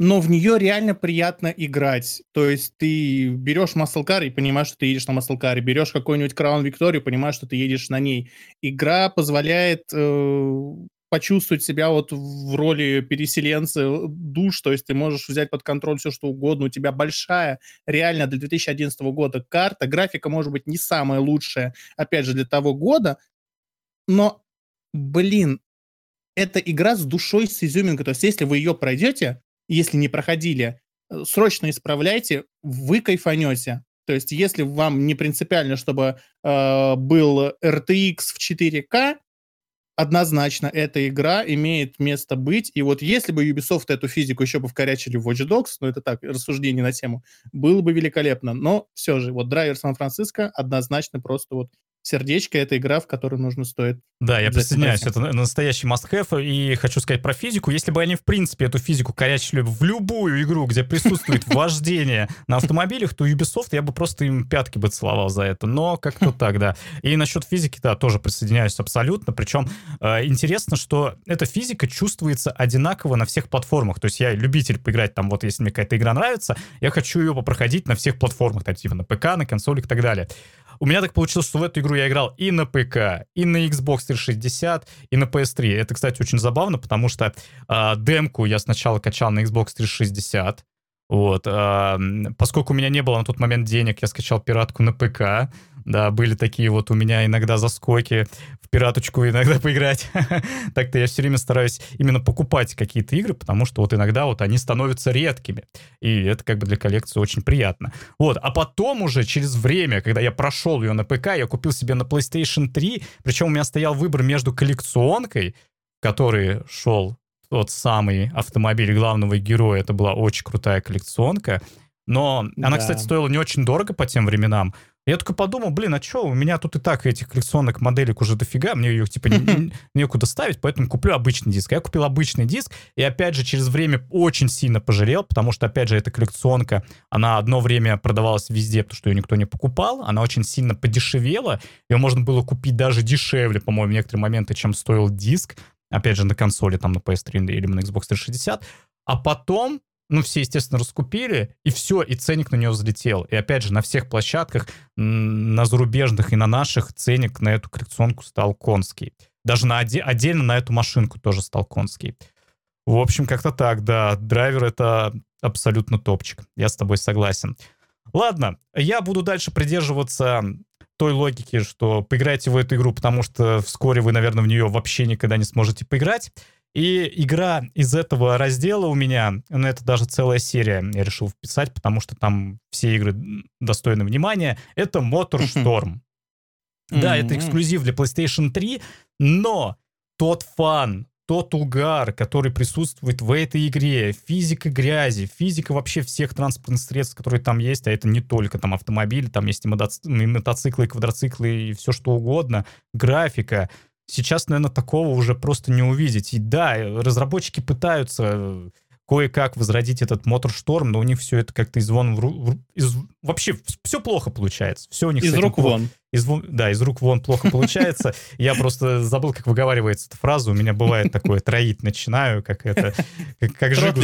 но в нее реально приятно играть. То есть ты берешь Car и понимаешь, что ты едешь на Car, берешь какой-нибудь Victoria и понимаешь, что ты едешь на ней. Игра позволяет э, почувствовать себя вот в роли переселенца э, душ, то есть ты можешь взять под контроль все, что угодно, у тебя большая, реально для 2011 года карта, графика может быть не самая лучшая, опять же, для того года, но, блин, это игра с душой, с изюминкой, то есть если вы ее пройдете, если не проходили, э, срочно исправляйте, вы кайфанете. То есть, если вам не принципиально, чтобы э, был RTX в 4K, однозначно эта игра имеет место быть. И вот если бы Ubisoft эту физику еще бы вкорячили в Watch Dogs, ну это так, рассуждение на тему, было бы великолепно. Но все же, вот Драйвер Сан-Франциско однозначно просто вот сердечко — это игра, в которую нужно стоит...
Да, я присоединяюсь, это настоящий must-have, и хочу сказать про физику. Если бы они, в принципе, эту физику корячили в любую игру, где присутствует вождение на автомобилях, то Ubisoft я бы просто им пятки бы целовал за это. Но как-то так, да. И насчет физики, да, тоже присоединяюсь абсолютно. Причем э, интересно, что эта физика чувствуется одинаково на всех платформах. То есть я любитель поиграть там, вот если мне какая-то игра нравится, я хочу ее попроходить на всех платформах, там, типа на ПК, на консолях и так далее. У меня так получилось, что в эту игру я играл и на ПК, и на Xbox 360, и на PS3. Это, кстати, очень забавно, потому что э, демку я сначала качал на Xbox 360, вот, э, поскольку у меня не было на тот момент денег, я скачал пиратку на ПК, да, были такие вот у меня иногда заскоки в пираточку иногда поиграть. Так-то я все время стараюсь именно покупать какие-то игры, потому что вот иногда вот они становятся редкими. И это как бы для коллекции очень приятно. Вот, а потом уже через время, когда я прошел ее на ПК, я купил себе на PlayStation 3, причем у меня стоял выбор между коллекционкой, который шел тот самый автомобиль главного героя, это была очень крутая коллекционка, но она, да. кстати, стоила не очень дорого по тем временам. Я только подумал, блин, а что, у меня тут и так этих коллекционных моделек уже дофига, мне ее типа некуда ставить, поэтому куплю обычный диск. Я купил обычный диск, и опять же через время очень сильно пожалел, потому что, опять же, эта коллекционка, она одно время продавалась везде, потому что ее никто не покупал, она очень сильно подешевела, ее можно было купить даже дешевле, по-моему, в некоторые моменты, чем стоил диск, опять же, на консоли, там, на PS3 или на Xbox 360. А потом ну, все, естественно, раскупили, и все, и ценник на нее взлетел. И опять же, на всех площадках, на зарубежных и на наших, ценник на эту коллекционку стал конский. Даже на оде- отдельно на эту машинку тоже стал конский. В общем, как-то так, да. Драйвер — это абсолютно топчик. Я с тобой согласен. Ладно, я буду дальше придерживаться той логики, что поиграйте в эту игру, потому что вскоре вы, наверное, в нее вообще никогда не сможете поиграть. И игра из этого раздела у меня, ну, это даже целая серия я решил вписать, потому что там все игры достойны внимания. Это Motor Storm. Да, это эксклюзив для PlayStation 3, но тот фан, тот угар, который присутствует в этой игре, физика грязи, физика вообще всех транспортных средств, которые там есть, а это не только там автомобили, там есть и, мотоциклы, и квадроциклы, и все что угодно, графика, сейчас, наверное, такого уже просто не увидеть. И да, разработчики пытаются э, кое-как возродить этот моторшторм, но у них все это как-то из вон... В, в, из, вообще все плохо получается. Все у них
из рук вон.
Из, да, из рук вон плохо получается. Я просто забыл, как выговаривается эта фраза. У меня бывает такое, троить начинаю, как это... Как Жигу,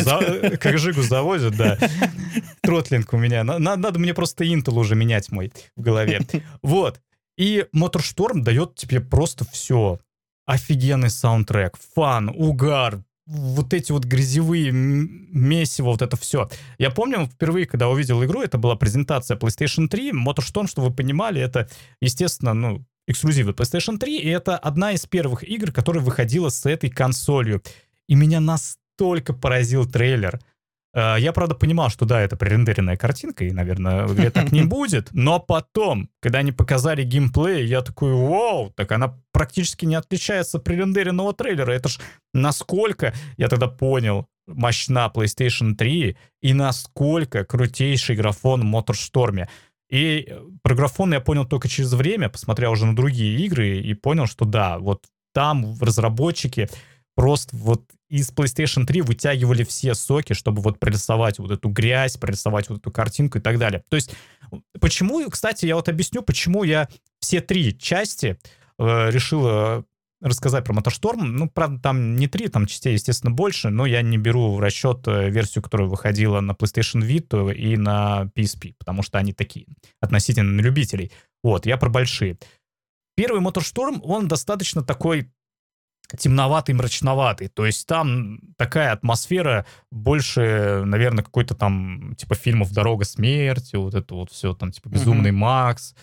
как Жигу завозят, да. Тротлинг у меня. Надо мне просто Intel уже менять мой в голове. Вот. И Motorstorm дает тебе просто все. Офигенный саундтрек, фан, угар, вот эти вот грязевые месиво, вот это все. Я помню, впервые, когда увидел игру, это была презентация PlayStation 3. Motorstorm, что вы понимали, это, естественно, ну, эксклюзивы PlayStation 3, и это одна из первых игр, которая выходила с этой консолью. И меня настолько поразил трейлер — я, правда, понимал, что да, это пререндеренная картинка, и, наверное, в игре так не будет. Но потом, когда они показали геймплей, я такой, вау, так она практически не отличается от пререндеренного трейлера. Это ж насколько, я тогда понял, мощна PlayStation 3 и насколько крутейший графон в MotorStorm. И про графон я понял только через время, посмотрел уже на другие игры и понял, что да, вот там разработчики просто вот из PlayStation 3 вытягивали все соки, чтобы вот прорисовать вот эту грязь, прорисовать вот эту картинку и так далее. То есть почему, кстати, я вот объясню, почему я все три части э, решил рассказать про MotorStorm. Ну, правда, там не три, там частей, естественно, больше, но я не беру в расчет э, версию, которая выходила на PlayStation Vita и на PSP, потому что они такие, относительно любителей. Вот, я про большие. Первый MotorStorm, он достаточно такой темноватый, мрачноватый. То есть там такая атмосфера больше, наверное, какой-то там, типа, фильмов «Дорога смерти», вот это вот все, там, типа, «Безумный mm-hmm. Макс».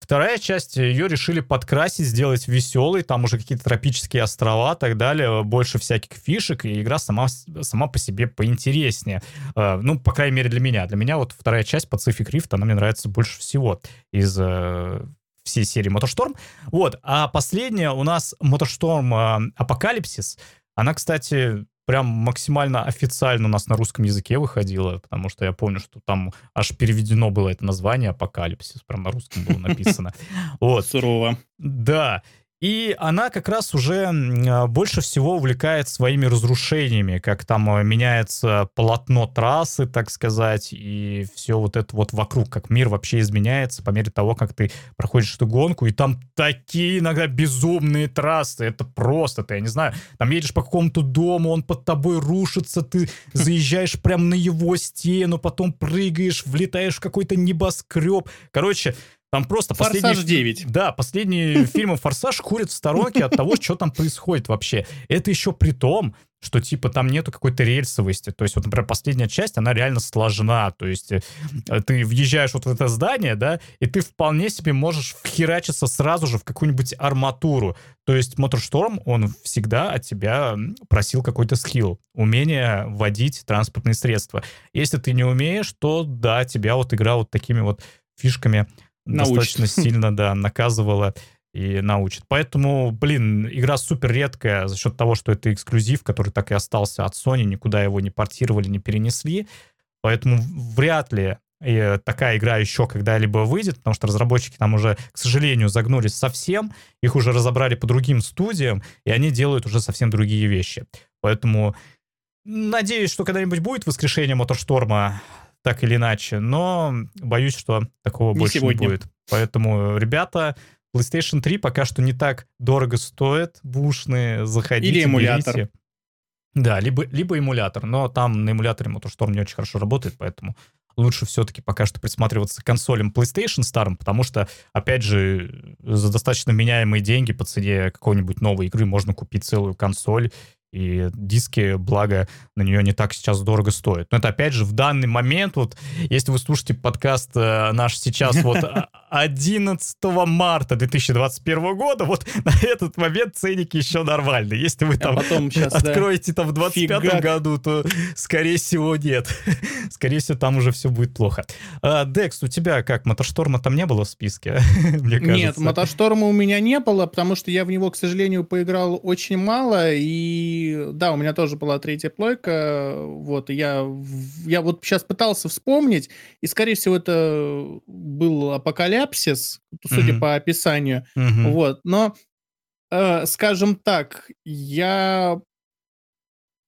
Вторая часть, ее решили подкрасить, сделать веселой, там уже какие-то тропические острова и так далее, больше всяких фишек, и игра сама, сама по себе поинтереснее. Э, ну, по крайней мере, для меня. Для меня вот вторая часть Pacific Rift, она мне нравится больше всего из э, всей серии MotorStorm. Вот, а последняя у нас MotorStorm Апокалипсис. Она, кстати, прям максимально официально у нас на русском языке выходила, потому что я помню, что там аж переведено было это название «Апокалипсис», прям на русском было написано.
Вот. Сурово.
Да. И она как раз уже а, больше всего увлекает своими разрушениями, как там а, меняется полотно трассы, так сказать, и все вот это вот вокруг, как мир вообще изменяется по мере того, как ты проходишь эту гонку, и там такие иногда безумные трассы, это просто, ты, я не знаю, там едешь по какому-то дому, он под тобой рушится, ты заезжаешь прямо на его стену, потом прыгаешь, влетаешь в какой-то небоскреб. Короче, там просто
«Форсаж
последние...
9».
Да, последние фильмы «Форсаж» курят в сторонке от того, что там происходит вообще. Это еще при том, что типа там нету какой-то рельсовости. То есть вот, например, последняя часть, она реально сложна. То есть э, ты въезжаешь вот в это здание, да, и ты вполне себе можешь вхерачиться сразу же в какую-нибудь арматуру. То есть Моторшторм, он всегда от тебя просил какой-то скилл, умение водить транспортные средства. Если ты не умеешь, то да, тебя вот игра вот такими вот фишками научит. достаточно сильно, да, наказывала и научит. Поэтому, блин, игра супер редкая за счет того, что это эксклюзив, который так и остался от Sony, никуда его не портировали, не перенесли. Поэтому вряд ли и такая игра еще когда-либо выйдет, потому что разработчики там уже, к сожалению, загнулись совсем, их уже разобрали по другим студиям, и они делают уже совсем другие вещи. Поэтому надеюсь, что когда-нибудь будет воскрешение Мотошторма так или иначе, но боюсь, что такого не больше сегодня. не будет. Поэтому, ребята, PlayStation 3 пока что не так дорого стоит, бушные, заходите, Или эмулятор. Берите. Да, либо, либо эмулятор, но там на эмуляторе MotoStorm не очень хорошо работает, поэтому лучше все-таки пока что присматриваться к консолям PlayStation старым, потому что, опять же, за достаточно меняемые деньги по цене какой-нибудь новой игры можно купить целую консоль и диски, благо, на нее не так сейчас дорого стоят. Но это, опять же, в данный момент, вот, если вы слушаете подкаст э, наш сейчас вот 11 марта 2021 года, вот на этот момент ценники еще нормальные. Если вы а там а потом сейчас, откроете да, там в 25 фига. году, то, скорее всего, нет. скорее всего, там уже все будет плохо. А, Декс, у тебя как, Мотошторма там не было в списке?
Мне кажется. Нет, Мотошторма у меня не было, потому что я в него, к сожалению, поиграл очень мало, и да, у меня тоже была третья плойка, вот, я, я вот сейчас пытался вспомнить, и, скорее всего, это был апокалипсис, судя mm-hmm. по описанию, mm-hmm. вот, но, э, скажем так, я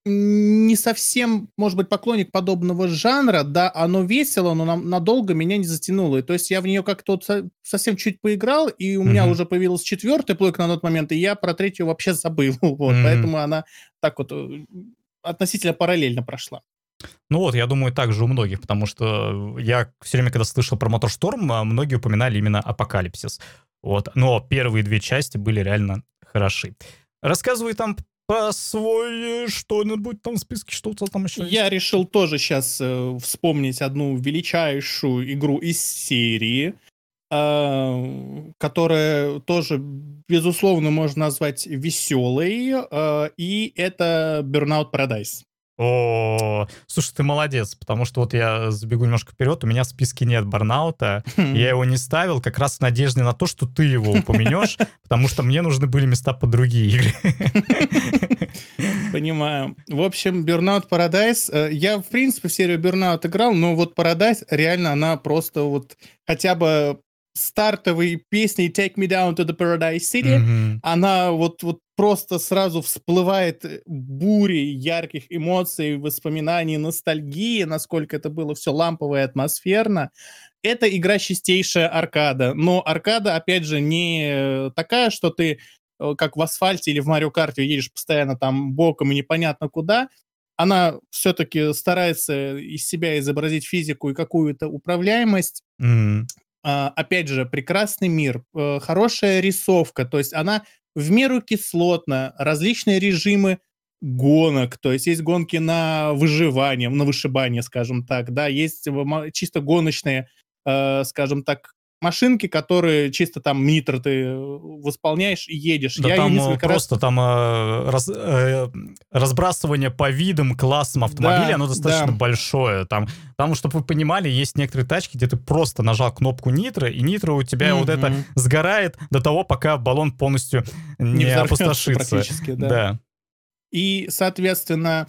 не совсем, может быть, поклонник подобного жанра, да, оно весело, но нам, надолго меня не затянуло. И, то есть я в нее как-то вот со, совсем чуть поиграл, и у mm-hmm. меня уже появилась четвертая плойка на тот момент, и я про третью вообще забыл. Вот, mm-hmm. поэтому она так вот э, относительно параллельно прошла.
Ну вот, я думаю, так же у многих, потому что я все время, когда слышал про Моторшторм, а, многие упоминали именно Апокалипсис. Вот. Но первые две части были реально хороши. Рассказывай там по свой что-нибудь там в списке, что-то там еще
Я есть. решил тоже сейчас э, вспомнить одну величайшую игру из серии, э, которая тоже, безусловно, можно назвать веселой, э, и это Burnout Paradise.
О, слушай, ты молодец, потому что вот я забегу немножко вперед, у меня в списке нет Барнаута, я его не ставил как раз в надежде на то, что ты его упомянешь, потому что мне нужны были места под другие игры.
Понимаю. В общем, Burnout Paradise, э, я, в принципе, в серию Burnout играл, но вот Paradise, реально, она просто вот хотя бы стартовой песни Take Me Down to the Paradise City, mm-hmm. она вот, вот просто сразу всплывает бурей ярких эмоций, воспоминаний, ностальгии, насколько это было все лампово и атмосферно. Это игра чистейшая аркада, но аркада, опять же, не такая, что ты э, как в асфальте или в Марио Карте едешь постоянно там боком и непонятно куда, она все-таки старается из себя изобразить физику и какую-то управляемость.
Мгм.
А, опять же, прекрасный мир, э, хорошая рисовка, то есть она в меру кислотна, различные режимы гонок, то есть есть гонки на выживание, на вышибание, скажем так, да, есть ма- чисто гоночные, э, скажем так, машинки, которые чисто там нитро ты э, восполняешь и едешь.
Да
Я
там э,
несколько раз
просто там э, раз- э, разбрасывание по видам, классам автомобиля,
Да,
оно достаточно
да.
большое. Там, там, чтобы вы понимали, есть некоторые тачки, где ты просто нажал кнопку нитро, и нитро у тебя вот это сгорает до того, пока баллон полностью не,
взорвётся
опустошится.
практически, да.
да.
И, соответственно,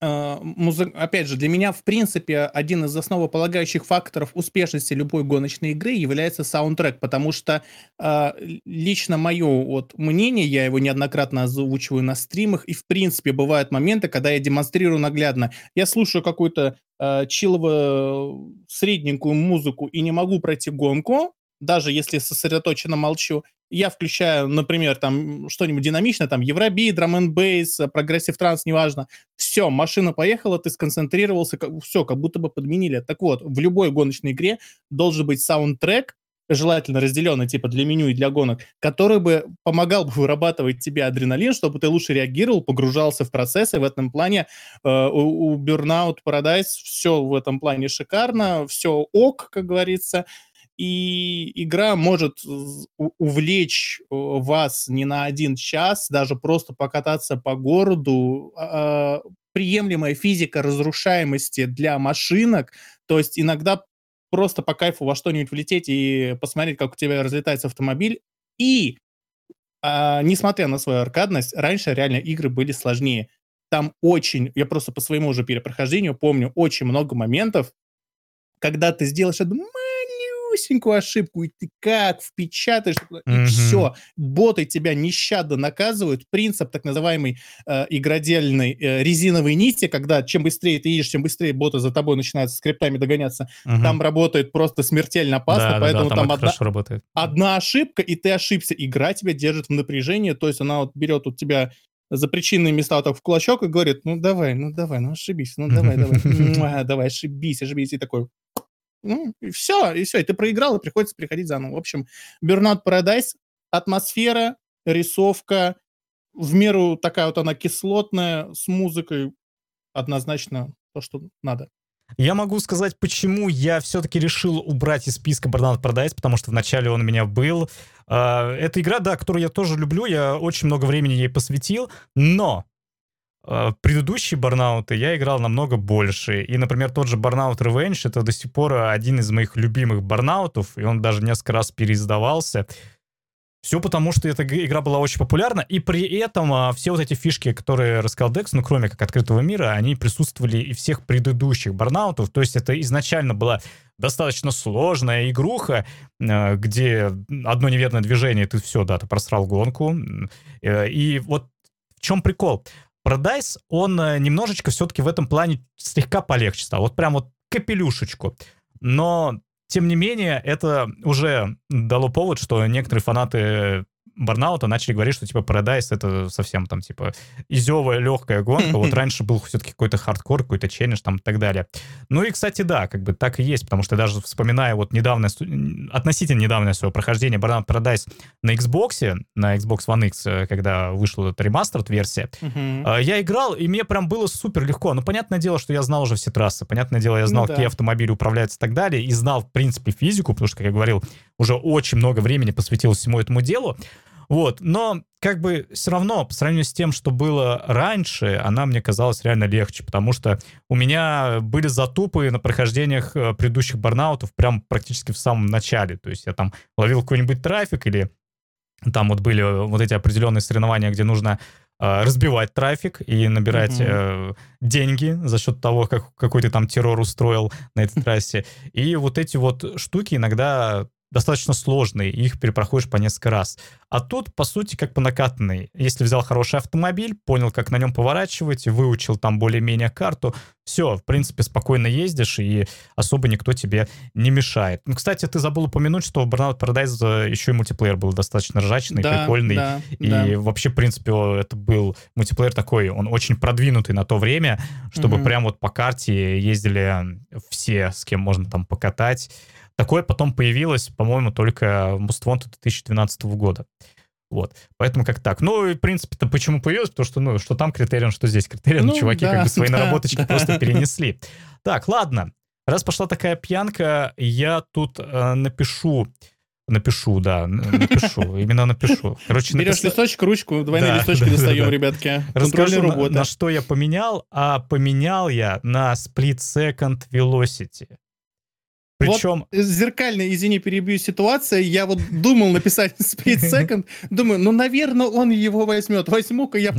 музы- опять же, для меня, в принципе, один из основополагающих факторов успешности любой гоночной игры является саундтрек, потому что э, лично мое вот мнение, я его неоднократно озвучиваю на стримах, и, в принципе, бывают моменты, когда я демонстрирую наглядно. Я слушаю какую-то э, чиловую средненькую музыку и не могу пройти гонку, даже если сосредоточенно молчу, я включаю, например, там что-нибудь динамичное, там Eurobeat, drum n bass, progressive trance, неважно. Все, машина поехала, ты сконцентрировался, все, как будто бы подменили. Так вот, в любой гоночной игре должен быть саундтрек, желательно разделенный типа для меню и для гонок, который бы помогал бы вырабатывать тебе адреналин, чтобы ты лучше реагировал, погружался в процесс, и в этом плане э, у, у Burnout Paradise все в этом плане шикарно, все ок, как говорится, и игра может увлечь э, вас не на один час, даже просто покататься по городу. А, Приемлемая физика разрушаемости для машинок, то есть иногда просто по кайфу во что-нибудь влететь и посмотреть, как у тебя разлетается автомобиль. И, а, несмотря на свою аркадность, раньше реально игры были сложнее. Там очень, я просто по своему уже перепрохождению помню очень много моментов, когда ты сделаешь одну малюсенькую ошибку, и ты как впечатаешь, и
Мгм.
все. Боты тебя нещадно наказывают. Принцип так называемой э, игродельной э, резиновой нити, когда чем быстрее ты едешь, тем быстрее боты за тобой начинают скриптами догоняться.
Мгм.
Там работает просто смертельно опасно,
Да, да, да,
поэтому
там
там одна,
работает.
одна ошибка, и ты ошибся. Игра тебя держит в напряжении, то есть она вот берет у тебя за причинные места вот так в кулачок и говорит, ну давай, ну давай, ну ошибись, ну давай, давай, давай, ошибись, ошибись, и такой, ну, и все, и все, и ты проиграл, и приходится приходить заново. В общем, Burnout Paradise, атмосфера, рисовка, в меру такая вот она кислотная, с музыкой, однозначно то, что надо.
Я могу сказать, почему я все-таки решил убрать из списка Burnout Paradise, потому что вначале он у меня был. А, Это игра, да, которую я тоже люблю, я очень много времени ей посвятил, но а, предыдущие Барнауты я играл намного больше. И, например, тот же Burnout Revenge — это до сих пор один из моих любимых Барнаутов, и он даже несколько раз переиздавался. Все потому, что эта игра была очень популярна, и при этом а, все вот эти фишки, которые рассказал Декс, ну, кроме как открытого мира, они присутствовали и всех предыдущих Burnout ов. То есть это изначально была достаточно сложная игруха, э, где одно неверное движение, ты все, да, ты просрал гонку. Э, И вот в чем прикол? Paradise, он э, немножечко все-таки в этом плане слегка полегче стал. Вот прям вот капелюшечку. Но, тем не менее, это уже дало повод, что некоторые фанаты Барнаута начали говорить, что, типа, Paradise — это совсем там, типа, изевая, легкая гонка. Вот раньше был все-таки какой-то хардкор, какой-то челлендж там и так далее. Ну и, кстати, да, как бы так и есть, потому что даже вспоминая вот недавнее, су- относительно недавнее свое прохождение Burnout Paradise на Xbox, на Xbox One X, э, когда вышла эта ремастер-версия,
Мгм.
а, Я играл, и мне прям было супер легко. Ну, понятное дело, что я знал уже все трассы. Понятное дело, я знал,
Ну да.
какие автомобили управляются и так далее. И знал, в принципе, физику, потому что, как я говорил, уже очень много времени посвятил всему этому делу. Вот, но как бы все равно, по сравнению с тем, что было раньше, она мне казалась реально легче, потому что у меня были затупы на прохождениях э, предыдущих барнаутов прям практически в самом начале. То есть я там ловил какой-нибудь трафик или там вот были вот эти определенные соревнования, где нужно э, разбивать трафик и набирать
Мгм.
э, деньги за счет того, как, какой ты там террор устроил на этой трассе. И вот эти вот штуки иногда достаточно сложные, их перепроходишь по несколько раз. А тут, по сути, как по накатанной. Если взял хороший автомобиль, понял, как на нем поворачивать, выучил там более-менее карту, все, в принципе, спокойно ездишь, и особо никто тебе не мешает. Ну, кстати, ты забыл упомянуть, что в Burnout Paradise еще и мультиплеер был достаточно ржачный, да, прикольный. Да, и да. вообще, в принципе, это был мультиплеер такой, он очень продвинутый на то время, чтобы угу. прям вот по карте ездили все, с кем можно там покатать. Такое потом появилось, по-моему, только в Муствонту 2012 года. Вот. Поэтому как так. Ну, и, в принципе-то, почему появилось? Потому что, ну, что там критерион, что здесь критерион. Ну, чуваки да, как бы свои да, наработочки да. просто перенесли. Так, ладно. Раз пошла такая пьянка, я тут э, напишу... Напишу, да, напишу, именно напишу.
Короче, Берешь напис... листочек, ручку, двойные да, листочки да, достаем, да, ребятки.
Расскажу, на, на что я поменял, а поменял я на Split Second Velocity.
Причем... Вот зеркальная, извини, перебью ситуация. Я вот думал написать Split Second. Думаю, ну, наверное, он его возьмет. Возьму-ка я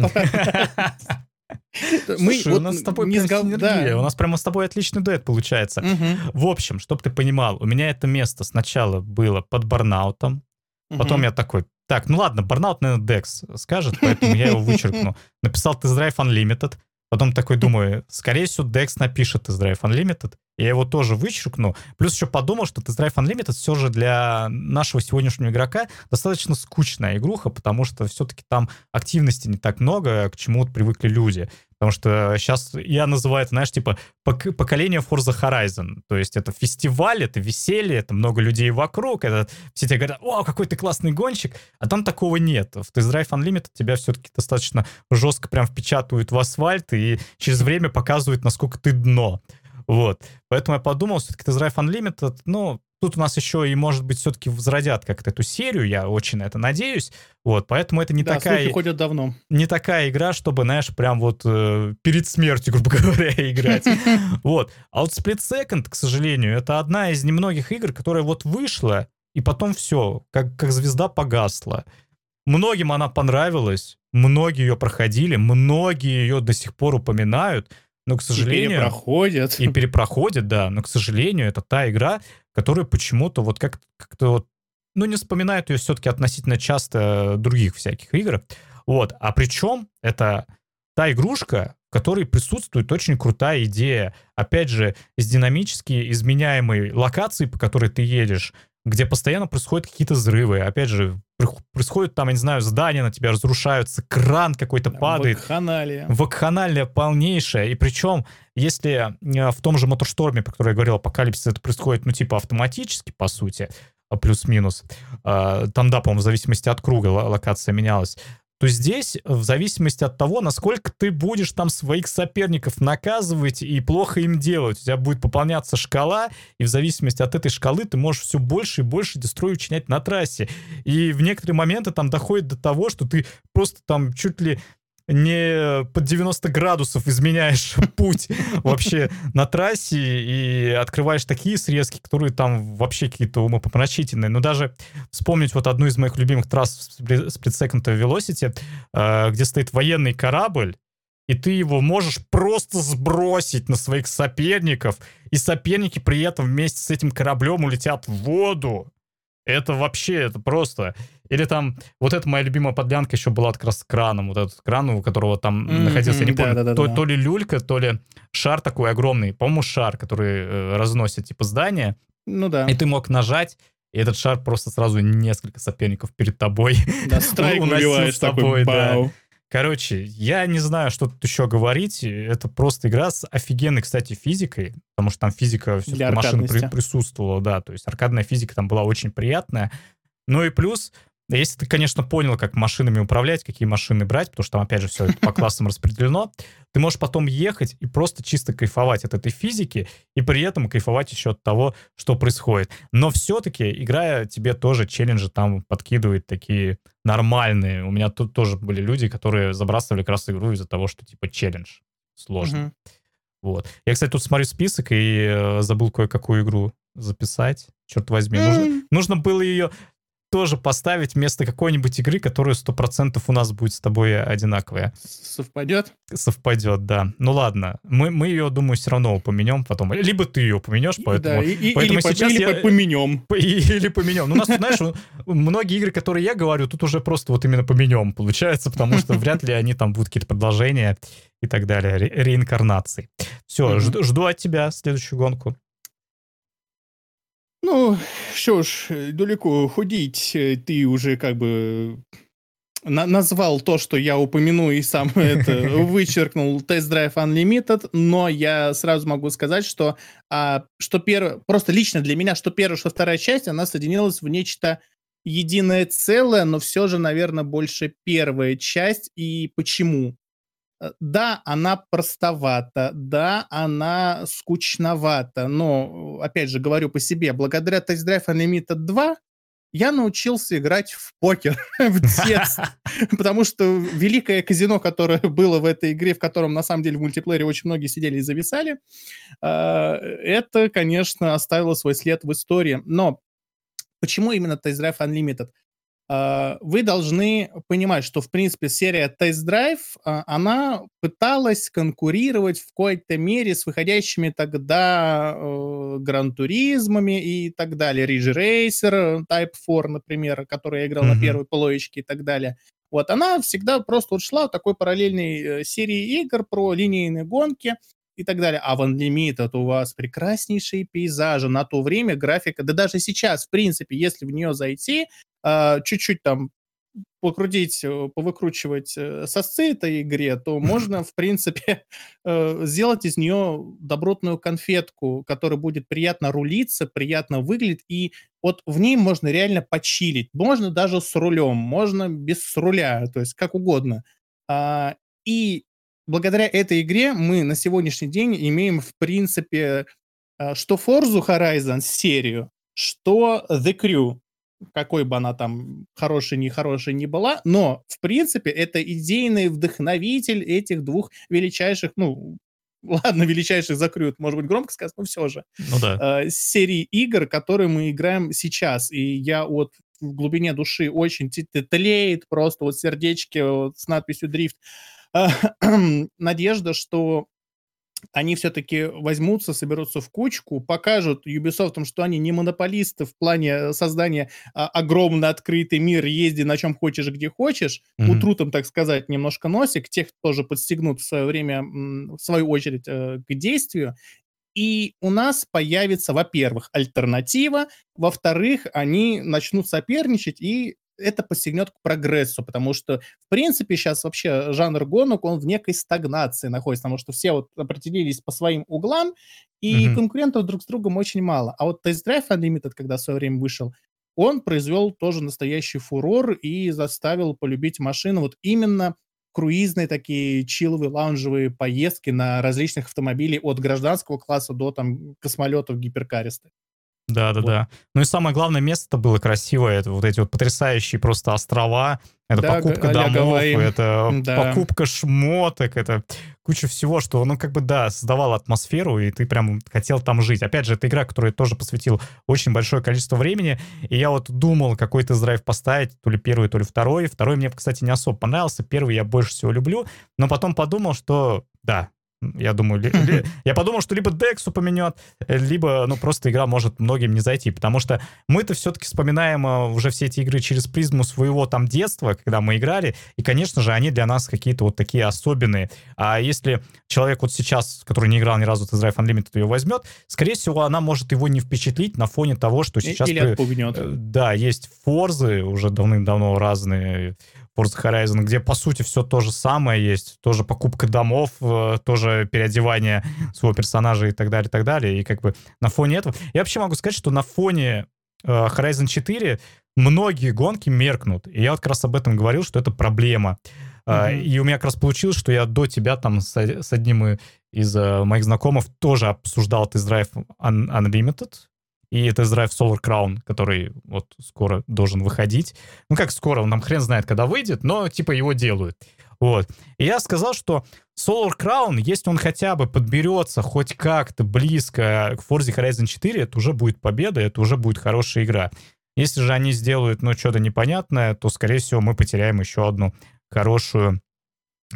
Мы Слушай, вот у нас с тобой не сгов... да. У нас прямо с тобой отличный дуэт получается. Угу. В общем, чтобы ты понимал, у меня это место сначала было под Барнаутом. Потом угу. я такой, так, ну ладно, Барнаут, наверное, Декс скажет, поэтому я его вычеркну. Написал Test Drive Unlimited. Потом такой думаю, скорее всего, Dex напишет Test Drive Unlimited. Я его тоже вычеркну. Плюс еще подумал, что Test Drive Unlimited все же для нашего сегодняшнего игрока достаточно скучная игруха, потому что все-таки там активности не так много, к чему вот привыкли люди. Потому что сейчас я называю это, знаешь, типа поколение Forza Horizon. То есть это фестиваль, это веселье, это много людей вокруг, это все тебе говорят, о, какой ты классный гонщик, а там такого нет. В Test Drive Unlimited тебя все-таки достаточно жестко прям впечатывают в асфальт и через время показывают, насколько ты дно. Вот. Поэтому я подумал, все-таки Test Drive Unlimited, ну, тут у нас еще и, может быть, все-таки возродят как-то эту серию, я очень на это надеюсь. Вот, поэтому это не да, такая...
ходят давно.
Не такая игра, чтобы, знаешь, прям вот э, перед смертью, грубо говоря, играть. Вот. А вот Split Second, к сожалению, это одна из немногих игр, которая вот вышла, и потом все, как, как звезда погасла. Многим она понравилась, многие ее проходили, многие ее до сих пор упоминают, но, к сожалению... И
перепроходят.
И перепроходят, да. Но, к сожалению, это та игра, которая почему-то вот как- как-то вот... Ну, не вспоминает ее все-таки относительно часто других всяких игр. Вот. А причем это та игрушка, в которой присутствует очень крутая идея. Опять же, с динамически изменяемой локацией, по которой ты едешь, где постоянно происходят какие-то взрывы. Опять же, происходит там, я не знаю, здания на тебя разрушаются, кран какой-то падает.
Вакханалия.
Вакханалия полнейшая. И причем, если э, в том же Моторшторме, про который я говорил, Апокалипсис, это происходит, ну, типа, автоматически, по сути, а плюс-минус. А, там, да, по-моему, в зависимости от круга локация менялась то здесь, в зависимости от того, насколько ты будешь там своих соперников наказывать и плохо им делать, у тебя будет пополняться шкала, и в зависимости от этой шкалы ты можешь все больше и больше дестрой учинять на трассе. И в некоторые моменты там доходит до того, что ты просто там чуть ли не под 90 градусов изменяешь путь вообще на трассе и открываешь такие срезки, которые там вообще какие-то умопомрачительные. Но даже вспомнить вот одну из моих любимых трасс Split Second Velocity, э, где стоит военный корабль, и ты его можешь просто сбросить на своих соперников, и соперники при этом вместе с этим кораблем улетят в воду. Это вообще, это просто... Или там, вот эта моя любимая подлянка еще была как раз с краном, вот этот кран, у которого там mm-hmm, находился, я не помню, да, да, то, да. то ли люлька, то ли шар такой огромный, по-моему, шар, который э, разносит типа здание.
Ну да.
И ты мог нажать, и этот шар просто сразу несколько соперников перед тобой
да, страйк уносил с тобой, такой, да.
Короче, я не знаю, что тут еще говорить. Это просто игра с офигенной, кстати, физикой, потому что там физика все-таки машин при, присутствовала, да, то есть аркадная физика там была очень приятная. Ну и плюс если ты, конечно, понял, как машинами управлять, какие машины брать, потому что там, опять же, все это по классам распределено, ты можешь потом ехать и просто чисто кайфовать от этой физики, и при этом кайфовать еще от того, что происходит. Но все-таки, играя, тебе тоже челленджи там подкидывает такие нормальные. У меня тут тоже были люди, которые забрасывали как раз игру из-за того, что типа челлендж сложно. Угу. Вот. Я, кстати, тут смотрю список и э, забыл кое-какую игру записать. Черт возьми. Нужно, нужно было ее тоже поставить вместо какой-нибудь игры, которая 100% у нас будет с тобой одинаковая.
Совпадет?
Совпадет, да. Ну ладно, мы, мы ее, думаю, все равно упомянем потом. Либо ты ее упомянешь, поэтому...
Да, и,
поэтому
или,
сейчас
или
я...
поменем.
Или поменем. Ну, у нас, знаешь, многие игры, которые я говорю, тут уже просто вот именно поменем, получается, потому что вряд ли они там будут какие-то продолжения и так далее, ре реинкарнации. Все, жду от тебя следующую гонку.
Ну, що ж, далеко ходить, ты уже как бы на назвал то, что я упомяну и сам это вычеркнул Test Drive Unlimited, но я сразу могу сказать, что, а, что перв... просто лично для меня, что первая, что вторая часть, она соединилась в нечто единое целое, но все же, наверное, больше первая часть. И почему? Э, да, она простовата, да, она скучновата, но, опять же, говорю по себе, благодаря Test Drive Unlimited 2 я научился играть в покер в детстве, потому что великое казино, которое было в этой игре, в котором, на самом деле, в мультиплеере очень многие сидели и зависали, э, это, конечно, оставило свой след в истории. Но почему именно Test Drive Unlimited? А, вы должны понимать, что, в принципе, серия Test Drive, а, она пыталась конкурировать в какой-то мере с выходящими тогда э, Гран-туризмами и так далее. Ridge Racer, Type 4, например, который я играл mm-hmm. на первой полоечке и так далее. Вот, она всегда просто вот шла в такой параллельной э, серии игр про линейные гонки и так далее. А в Unlimited у вас прекраснейшие пейзажи. На то время графика, да даже сейчас, в принципе, если в нее зайти, чуть-чуть там покрутить, э, повыкручивать э, сосцы этой игре, то можно, в принципе, э, сделать из нее добротную конфетку, которая будет приятно рулиться, приятно выглядеть, и вот в ней можно реально почилить. Можно даже с рулем, можно без руля, то есть как угодно. А, и благодаря этой игре мы на сегодняшний день имеем, в принципе, что Forza Horizon серию, что The Crew какой бы она там хорошей, нехорошей не была, но, в принципе, это идейный вдохновитель этих двух величайших, ну, ладно, величайших закрыт, может быть, громко сказать, но все же.
Ну да.
Э, серии игр, которые мы играем сейчас. И я вот в глубине души очень тлеет просто вот сердечки вот, с надписью «Дрифт». Надежда, что они все-таки возьмутся, соберутся в кучку, покажут Ubisoft, что они не монополисты в плане э, создания а, огромно открытый мир, езди на чем хочешь, где хочешь, mm-hmm. утрут им, так сказать, немножко носик, тех тоже подстегнут в свое время, в свою очередь, э, к действию, и у нас появится, во-первых, альтернатива, во-вторых, они начнут соперничать, и это посягнет к прогрессу, потому что, в принципе, сейчас вообще жанр гонок, он в некой стагнации находится, потому что все вот определились по своим углам, и mm-hmm. конкурентов друг с другом очень мало. А вот Test Drive Unlimited, когда в свое время вышел, он произвел тоже настоящий фурор и заставил полюбить машину вот именно круизные такие чиловые лаунжевые поездки на различных автомобилях от гражданского класса до там космолетов гиперкаристых.
Да, да, вот. да. Ну и самое главное место было красивое. Это вот эти вот потрясающие просто острова. Это да, покупка домов, говорим. это да. покупка шмоток, это куча всего, что, ну, как бы, да, создавало атмосферу, и ты прям хотел там жить. Опять же, это игра, которую я тоже посвятил очень большое количество времени, и я вот думал, какой тест-драйв поставить, то ли первый, то ли второй. Второй мне, кстати, не особо понравился, первый я больше всего люблю, но потом подумал, что, да, я думаю, ли, ли, я подумал, что либо Дексу поменет, либо, ну, просто игра может многим не зайти, потому что мы-то все-таки вспоминаем э, уже все эти игры через призму своего там детства, когда мы играли, и, конечно же, они для нас какие-то вот такие особенные. А если человек вот сейчас, который не играл ни разу в Drive Unlimited, ее возьмет, скорее всего, она может его не впечатлить на фоне того, что сейчас...
Или отпугнет. Э,
да, есть форзы уже давным-давно разные, Forza Horizon, где, по сути, все то же самое есть. Тоже покупка домов, э, тоже переодевание своего персонажа и так далее, и так далее. И как бы на фоне этого... Я вообще могу сказать, что на фоне э, Horizon 4 многие гонки меркнут. И я вот как раз об этом говорил, что это проблема. Mm-hmm. И у меня как раз получилось, что я до тебя там с, с одним из моих знакомых тоже обсуждал Drive Unlimited, и тест-драйв Solar Crown, который вот скоро должен выходить. Ну, как скоро, он нам хрен знает, когда выйдет, но типа его делают. Вот. И я сказал, что Solar Crown, если он хотя бы подберется хоть как-то близко к Forza Horizon 4, это уже будет победа, это уже будет хорошая игра. Если же они сделают, ну, что-то непонятное, то, скорее всего, мы потеряем еще одну хорошую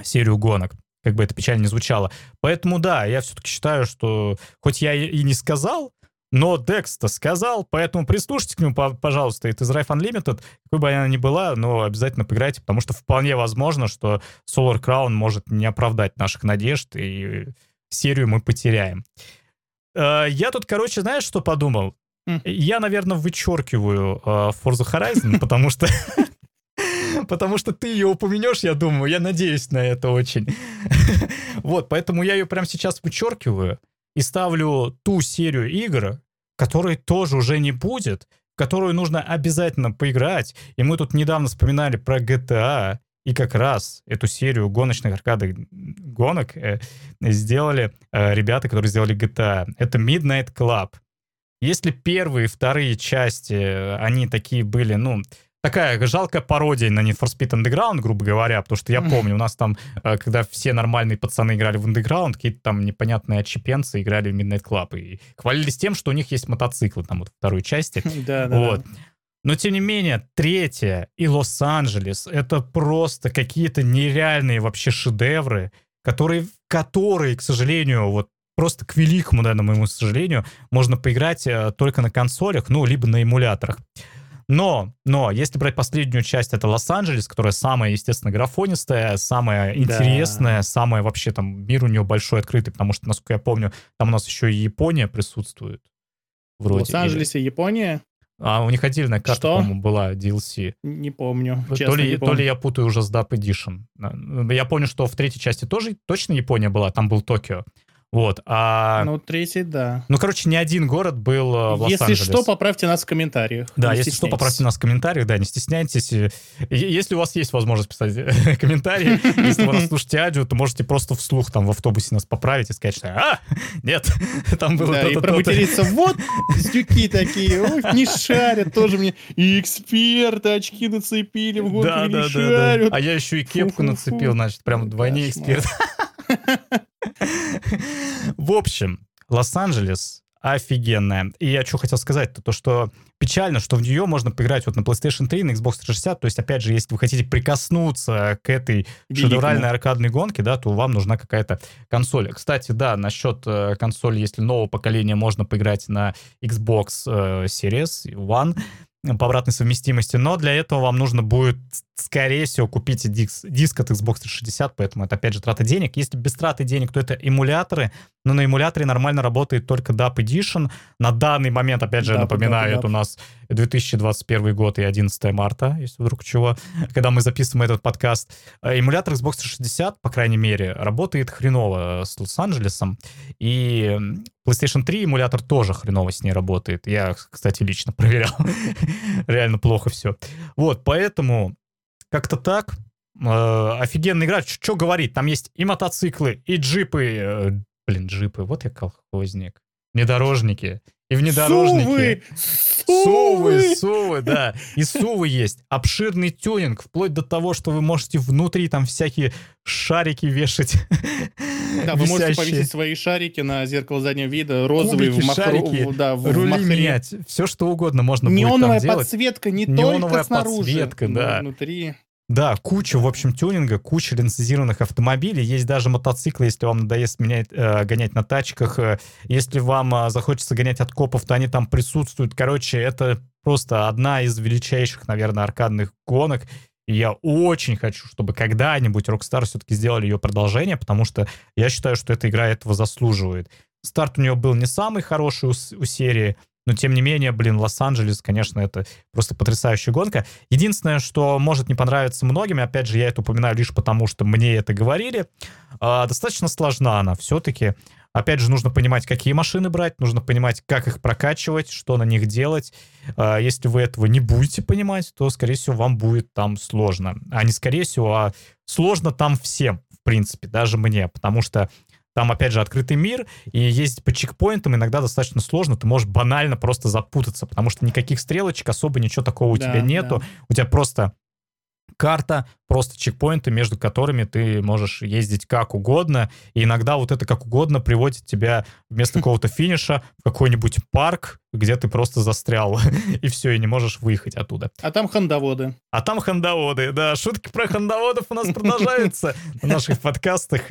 серию гонок как бы это печально не звучало. Поэтому да, я все-таки считаю, что хоть я и не сказал, но Декс-то сказал, поэтому прислушайтесь к нему, пожалуйста. Это из Rife Unlimited, какой бы она ни была, но обязательно поиграйте, потому что вполне возможно, что Solar Crown может не оправдать наших надежд, и серию мы потеряем. Э, я тут, короче, знаешь, что подумал? Я, наверное, вычеркиваю uh, Forza Horizon, потому что потому что ты ее упомянешь, я думаю, я надеюсь на это очень. Вот, поэтому я ее прямо сейчас вычеркиваю и ставлю ту серию игр, которой тоже уже не будет, которую нужно обязательно поиграть. И мы тут недавно вспоминали про GTA, и как раз эту серию гоночных аркадных гонок э, сделали э, ребята, которые сделали GTA. Это Midnight Club. Если первые и вторые части, э, они такие были, ну, такая жалкая пародия на Need for Speed Underground, грубо говоря, потому что я помню, у нас там, э, когда все нормальные пацаны играли в Underground, какие-то там непонятные отчепенцы играли в Midnight Club и хвалились тем, что у них есть мотоциклы там вот второй части.
Да, да. Вот.
Но, тем не менее, третья и Лос-Анджелес — это просто какие-то нереальные вообще шедевры, которые, которые, к сожалению, вот просто к великому, наверное, моему сожалению, можно поиграть э, только на консолях, ну, либо на эмуляторах. Но, но, если брать последнюю часть, это Лос-Анджелес, которая самая, естественно, графонистая, самая интересная, да. самая вообще там, мир у нее большой, открытый, потому что, насколько я помню, там у нас еще и Япония присутствует.
Вроде. В Лос-Анджелесе или... Япония?
А у них отдельная карта, по-моему, была DLC.
Не помню.
То
честно,
ли,
не помню.
то ли я путаю уже с DAP Edition. Я помню, что в третьей части тоже точно Япония была, там был Токио. Вот, а...
Ну, третий, да.
Ну, короче, не один город был э, в
Если что, поправьте нас в комментариях.
Да, если что, поправьте нас в комментариях, да, не стесняйтесь. Если у вас есть возможность писать э, комментарии, если вы нас слушаете аудио, то можете просто вслух там в автобусе нас поправить и сказать, что «А, нет, там было
Да, и проматериться, вот сдюки такие, ой, не шарят, тоже мне и эксперты очки нацепили, в гонку да, не да, шарят.
А я еще и кепку нацепил, значит, прям вдвойне эксперт. В общем, Лос-Анджелес офигенная. И я что хотел сказать, то, то что печально, что в нее можно поиграть вот на PlayStation 3, на Xbox 360. То есть, опять же, если вы хотите прикоснуться к этой Великому. шедевральной аркадной гонке, да, то вам нужна какая-то консоль. Кстати, да, насчет э, консоли, если нового поколения, можно поиграть на Xbox э, Series One по обратной совместимости, но для этого вам нужно будет, скорее всего, купить диск, диск от Xbox 360, поэтому это, опять же, трата денег. Если без траты денег, то это эмуляторы, но на эмуляторе нормально работает только DAP Edition. На данный момент, опять же, DAP, напоминаю, DAP, это у нас 2021 год и 11 марта, если вдруг чего, когда мы записываем этот подкаст. Э, эмулятор Xbox 360, по крайней мере, работает хреново с Лос-Анджелесом, и PlayStation 3 эмулятор тоже хреново с ней работает. Я, кстати, лично проверял. Реально плохо все. Вот, поэтому как-то так. Э, офигенная игра. Что говорить? Там есть и мотоциклы, и джипы. Э, блин, джипы. Вот я колхозник. Внедорожники. И внедорожники. Сувы! Сувы, сувы, да. И сувы есть. Обширный тюнинг, вплоть до того, что вы можете внутри там всякие шарики вешать.
Да, вы можете повесить свои шарики на зеркало заднего вида, розовые в
махру, да, в рули махре. менять, все что угодно можно Неоновая будет там делать.
подсветка не Неоновая только снаружи, подсветка, да. внутри.
Да, куча, в общем, тюнинга, куча лицензированных автомобилей. Есть даже мотоциклы, если вам надоест менять, э, гонять на тачках. Э, если вам э, захочется гонять от копов, то они там присутствуют. Короче, это просто одна из величайших, наверное, аркадных гонок. И я очень хочу, чтобы когда-нибудь Rockstar все-таки сделали ее продолжение, потому что я считаю, что эта игра этого заслуживает. Старт у нее был не самый хороший у, у серии, но, тем не менее, блин, Лос-Анджелес, конечно, это просто потрясающая гонка. Единственное, что может не понравиться многим, и опять же, я это упоминаю лишь потому, что мне это говорили, э, достаточно сложна она все-таки. Опять же, нужно понимать, какие машины брать, нужно понимать, как их прокачивать, что на них делать. Э, если вы этого не будете понимать, то, скорее всего, вам будет там сложно. А не скорее всего, а сложно там всем, в принципе, даже мне, потому что там, опять же, открытый мир, и ездить по чекпоинтам иногда достаточно сложно. Ты можешь банально просто запутаться, потому что никаких стрелочек, особо ничего такого у да, тебя нету. Да. У тебя просто карта, просто чекпоинты, между которыми ты можешь ездить как угодно. И иногда вот это как угодно приводит тебя вместо какого-то финиша в какой-нибудь парк, где ты просто застрял, и все, и не можешь выехать оттуда.
А там хандоводы.
А там хандоводы, да. Шутки про хандоводов у нас продолжаются на наших подкастах.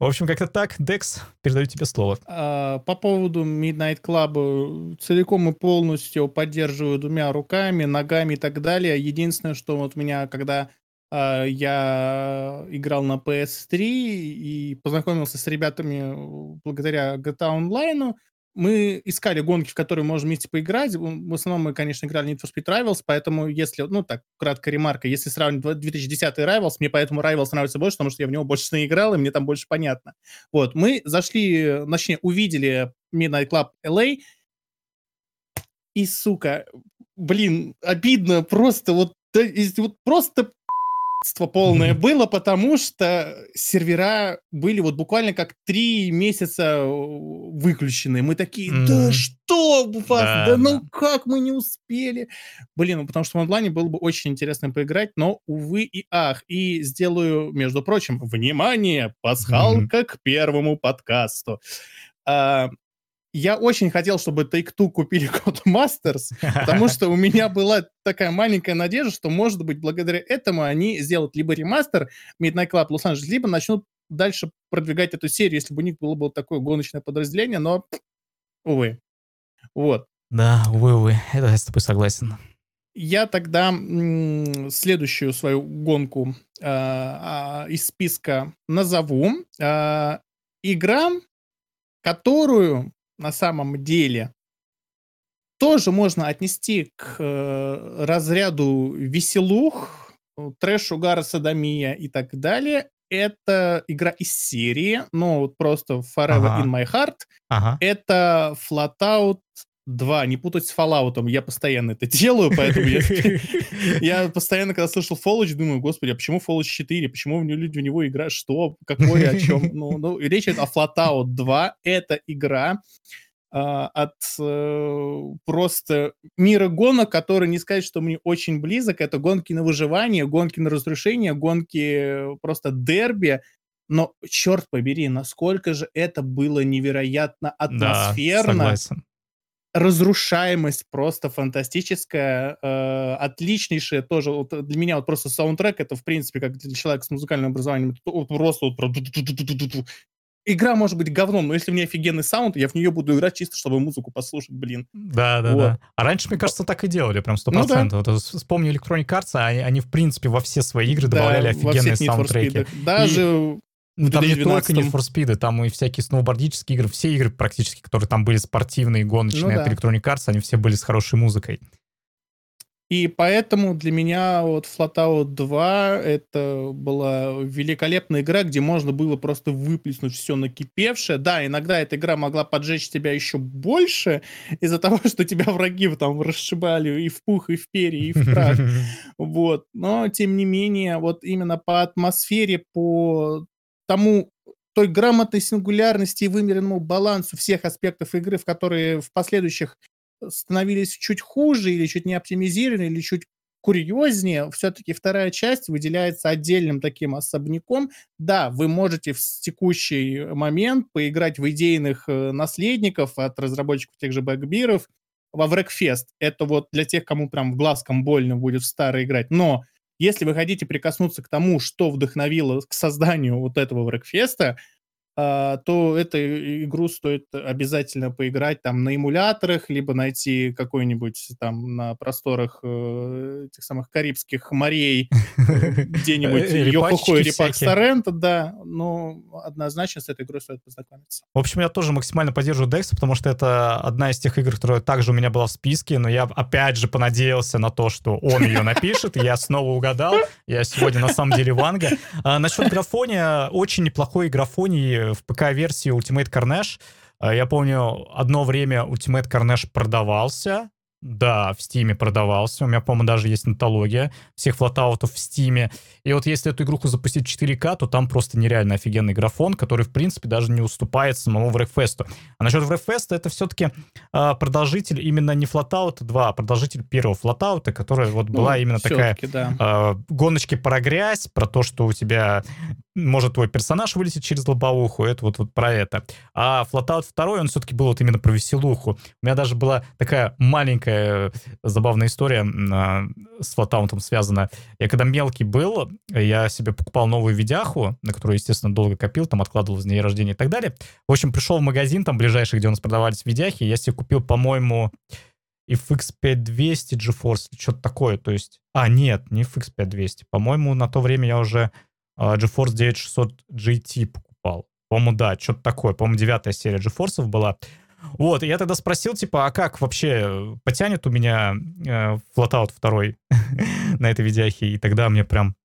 В общем, как-то так. Декс, передаю тебе слово.
А, по поводу Midnight Club целиком и полностью поддерживаю двумя руками, ногами и так далее. Единственное, что вот меня, когда а, я играл на PS3 и познакомился с ребятами благодаря GTA Online, мы искали гонки, в которые можем вместе поиграть. В основном мы, конечно, играли Need for Speed Rivals, поэтому если, ну так, краткая ремарка, если сравнивать 2010 Rivals, мне поэтому Rivals нравится больше, потому что я в него больше наиграл, и мне там больше понятно. Вот, мы зашли, точнее, увидели Midnight Club LA, и, сука, блин, обидно просто, вот, вот просто полное было, потому что сервера были вот буквально как три месяца выключены. Мы такие, да что у вас, да, да ну как мы не успели? Блин, ну потому что в онлайне было бы очень интересно поиграть, но, увы и ах. И сделаю, между прочим, внимание, пасхалка к первому подкасту. А, я очень хотел, чтобы Take-Two купили Codemasters, потому что у меня была такая маленькая надежда, что, может быть, благодаря этому они сделают либо ремастер Midnight Club Los Angeles, либо начнут дальше продвигать эту серию, если бы у них было бы такое гоночное подразделение, но, увы. Вот.
Да, увы, увы, это я с тобой согласен.
Я тогда м- следующую свою гонку э- э- из списка назову. Э- игра, которую на самом деле тоже можно отнести к э, разряду веселух, трэш, угар, садомия и так далее. Это игра из серии, ну, вот просто Forever ага. in My Heart. Ага. Это Flatout 2, не путать с Fallout, я постоянно это делаю, поэтому я, я постоянно, когда слышал Fallout, думаю, господи, а почему Fallout 4, почему люди в него играют, что, какое, о чем? Ну, ну, речь идет о Flatout 2, это игра, а, от э, просто мира гонок, который не сказать, что мне очень близок. Это гонки на выживание, гонки на разрушение, гонки просто дерби. Но, черт побери, насколько же это было невероятно атмосферно. Да, согласен разрушаемость просто фантастическая, э, отличнейшая тоже. Вот для меня вот просто саундтрек это, в принципе, как для человека с музыкальным образованием, вот просто вот игра может быть говном, но если у меня офигенный саунд, я в нее буду играть чисто, чтобы музыку послушать, блин.
Да, да, вот. да. А раньше, мне кажется, так и делали, прям 100%. Ну, да. вот, вспомни Electronic Arts, они, они, в принципе, во все свои игры добавляли да, офигенные саундтреки.
Даже.
Ну, там не только Need for Speed, там и всякие сноубордические игры, все игры практически, которые там были спортивные, гоночные ну, от да. Electronic Arts, они все были с хорошей музыкой.
И поэтому для меня вот Flatout 2 это была великолепная игра, где можно было просто выплеснуть все накипевшее. Да, иногда эта игра могла поджечь тебя еще больше из-за того, что тебя враги там расшибали и в пух, и в перья, и в прах. Вот. Но, тем не менее, вот именно по атмосфере, по тому той грамотной сингулярности и вымеренному балансу всех аспектов игры, в которые в последующих становились чуть хуже или чуть не оптимизированы, или чуть курьезнее, все-таки вторая часть выделяется отдельным таким особняком. Да, вы можете в текущий момент поиграть в идейных э, наследников от разработчиков тех же Бэкбиров во Врекфест. Это вот для тех, кому прям в глазком больно будет в старое играть. Но если вы хотите прикоснуться к тому, что вдохновило к созданию вот этого Врекфеста, а, то эту игру стоит обязательно поиграть там на эмуляторах, либо найти какой-нибудь там на просторах э, этих самых Карибских морей э, где-нибудь Йохохо или Репак Сорренто, да, но однозначно с этой игрой стоит познакомиться.
В общем, я тоже максимально поддерживаю Декса, потому что это одна из тех игр, которая также у меня была в списке, но я опять же понадеялся на то, что он ее напишет, и я снова угадал. Я сегодня на самом деле Ванга. А, насчет графония, очень неплохой графоний в ПК-версии Ultimate Carnage. Э, я помню, одно время Ultimate Carnage продавался, Да, в Стиме продавался. У меня, по-моему, даже есть антология всех флотаутов в Стиме. И вот если эту игруху запустить 4К, то там просто нереально офигенный графон, который, в принципе, даже не уступает самому Wreckfest. А насчет Wreckfest, это все-таки э, продолжитель именно не Flatout 2, а продолжитель первого Flatout, которая вот была ну, именно такая да. э, гоночки про грязь, про то, что у тебя может твой персонаж вылететь через лобовуху, это вот, вот про это. А Flatout 2, он все-таки был вот именно про веселуху. У меня даже была такая маленькая забавная история э, с Flatout связана. Я когда мелкий был, я себе покупал новую видяху, на которую, естественно, долго копил, там откладывал с дней рождения и так далее. В общем, пришел в магазин там ближайший, где у нас продавались видяхи, я себе купил, по-моему, FX 5200 GeForce, что-то такое, то есть... А, нет, не FX 5200. По-моему, на то время я уже GeForce 9600 GT покупал. По-моему, да, что-то такое. По-моему, девятая серия GeForce была. Вот, и я тогда спросил, типа, а как вообще потянет у меня э, Flatout 2 на этой видяхе? И тогда мне прям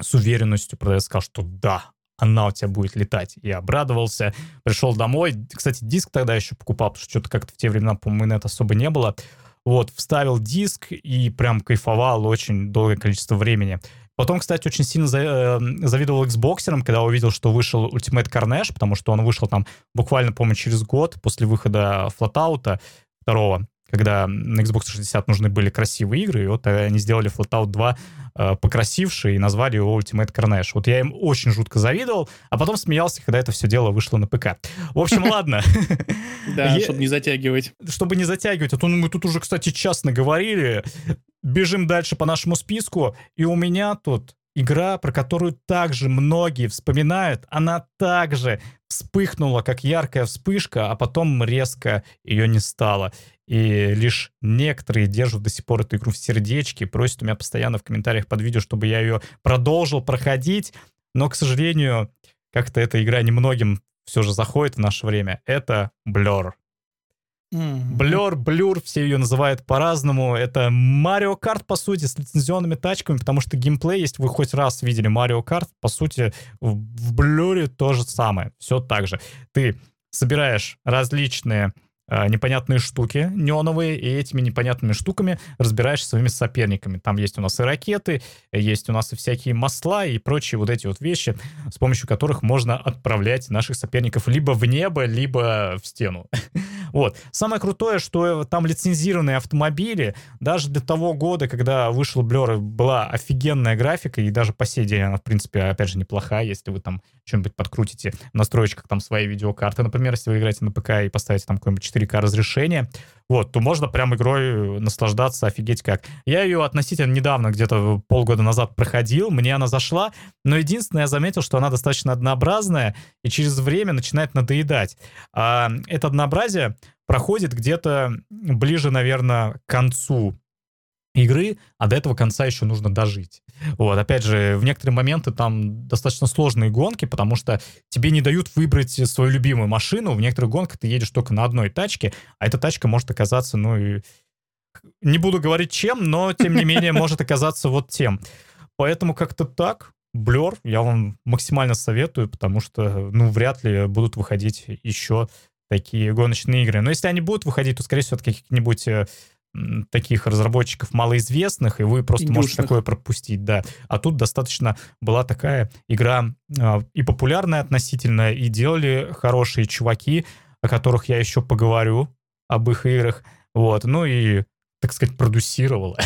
с уверенностью продавец сказал, что да, она у тебя будет летать. Я обрадовался, пришел домой. Кстати, диск тогда еще покупал, потому что что-то как-то в те времена, по-моему, нет особо не было. Вот, вставил диск и прям кайфовал очень долгое количество времени. Потом, кстати, очень сильно за, э, завидовал Xbox, когда увидел, что вышел Ultimate Carnage, потому что он вышел там буквально, по-моему, через год после выхода Flatout второго когда на Xbox 60 нужны были красивые игры, и вот они сделали Flatout 2 э, покрасивший и назвали его Ultimate Carnage. Вот я им очень жутко завидовал, а потом смеялся, когда это все дело вышло на ПК. В общем, ладно.
Да, чтобы не затягивать.
Чтобы не затягивать. А то мы тут уже, кстати, час наговорили. Бежим дальше по нашему списку, и у меня тут игра, про которую также многие вспоминают, она также вспыхнула, как яркая вспышка, а потом резко ее не стало. И лишь некоторые держат до сих пор эту игру в сердечке, просят у меня постоянно в комментариях под видео, чтобы я ее продолжил проходить. Но, к сожалению, как-то эта игра немногим все же заходит в наше время. Это Blur. Блер, блюр, все ее называют по-разному. Это Марио Карт, по сути, с лицензионными тачками, потому что геймплей, если вы хоть раз видели Марио Карт, по сути, в, в блюре то же самое. Все так же. Ты собираешь различные непонятные штуки неоновые, и этими непонятными штуками разбираешься своими соперниками. Там есть у нас и ракеты, есть у нас и всякие масла и прочие вот эти вот вещи, с помощью которых можно отправлять наших соперников либо в небо, либо в стену. Вот. Самое крутое, что там лицензированные автомобили, даже для того года, когда вышел Blur, была офигенная графика, и даже по сей день она, в принципе, опять же, неплохая, если вы там что-нибудь подкрутите в настроечках там своей видеокарты, например, если вы играете на ПК и поставите там какое-нибудь 4К разрешение, вот, то можно прям игрой наслаждаться, офигеть как. Я ее относительно недавно, где-то полгода назад проходил, мне она зашла, но единственное, я заметил, что она достаточно однообразная и через время начинает надоедать. А это однообразие проходит где-то ближе, наверное, к концу игры, а до этого конца еще нужно дожить. Вот, опять же, в некоторые моменты там достаточно сложные гонки, потому что тебе не дают выбрать свою любимую машину. В некоторых гонках ты едешь только на одной тачке, а эта тачка может оказаться, ну и... Не буду говорить чем, но, тем не менее, может оказаться вот тем. Поэтому как-то так. Блер я вам максимально советую, потому что, ну, вряд ли будут выходить еще такие гоночные игры. Но если они будут выходить, то, скорее всего, от каких-нибудь э, таких разработчиков малоизвестных, и вы просто Индюшных. можете такое пропустить, да. А тут достаточно была такая игра э, и популярная относительно, и делали хорошие чуваки, о которых я еще поговорю, об их играх. Вот, ну и так сказать, продюсировала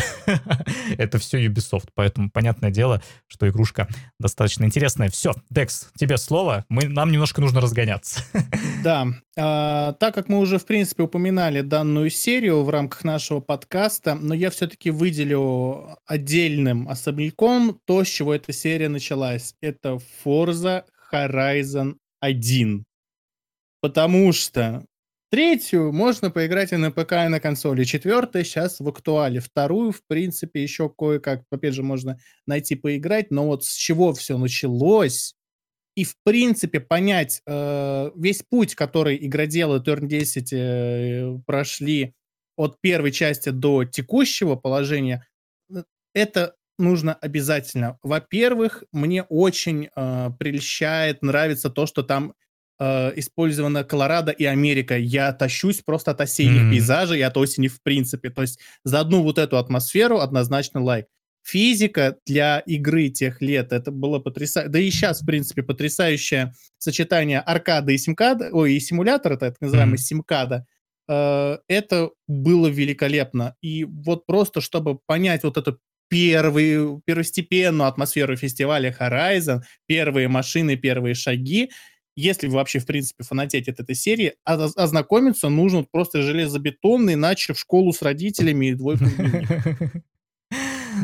это все Ubisoft. Поэтому понятное дело, что игрушка достаточно интересная. Все, Декс, тебе слово. Мы, нам немножко нужно разгоняться.
да. А, так как мы уже, в принципе, упоминали данную серию в рамках нашего подкаста, но я все-таки выделю отдельным особняком то, с чего эта серия началась. Это Forza Horizon 1. Потому что Третью можно поиграть и на ПК, и на консоли. Четвертая сейчас в актуале. Вторую, в принципе, еще кое-как, опять же, можно найти поиграть. Но вот с чего все началось, и, в принципе, понять э, весь путь, который игроделы Turn 10 э, прошли от первой части до текущего положения, э, это нужно обязательно. Во-первых, мне очень э, прельщает, нравится то, что там э, использовано Колорадо и Америка. Я тащусь просто от осенних mm-hmm. пейзажей и от осени в принципе. То есть за одну вот эту атмосферу однозначно лайк. Физика для игры тех лет, это было потрясающе. Да и сейчас, в принципе, потрясающее сочетание аркады и симкада, ой, и симулятора, так называемый mm-hmm. симкада. Э, это было великолепно. И вот просто, чтобы понять вот эту первую, первостепенную атмосферу фестиваля Horizon, первые машины, первые шаги, если вы вообще, в принципе, фанатеете от этой серии, ознакомиться нужно просто железобетонно, иначе в школу с родителями и двойку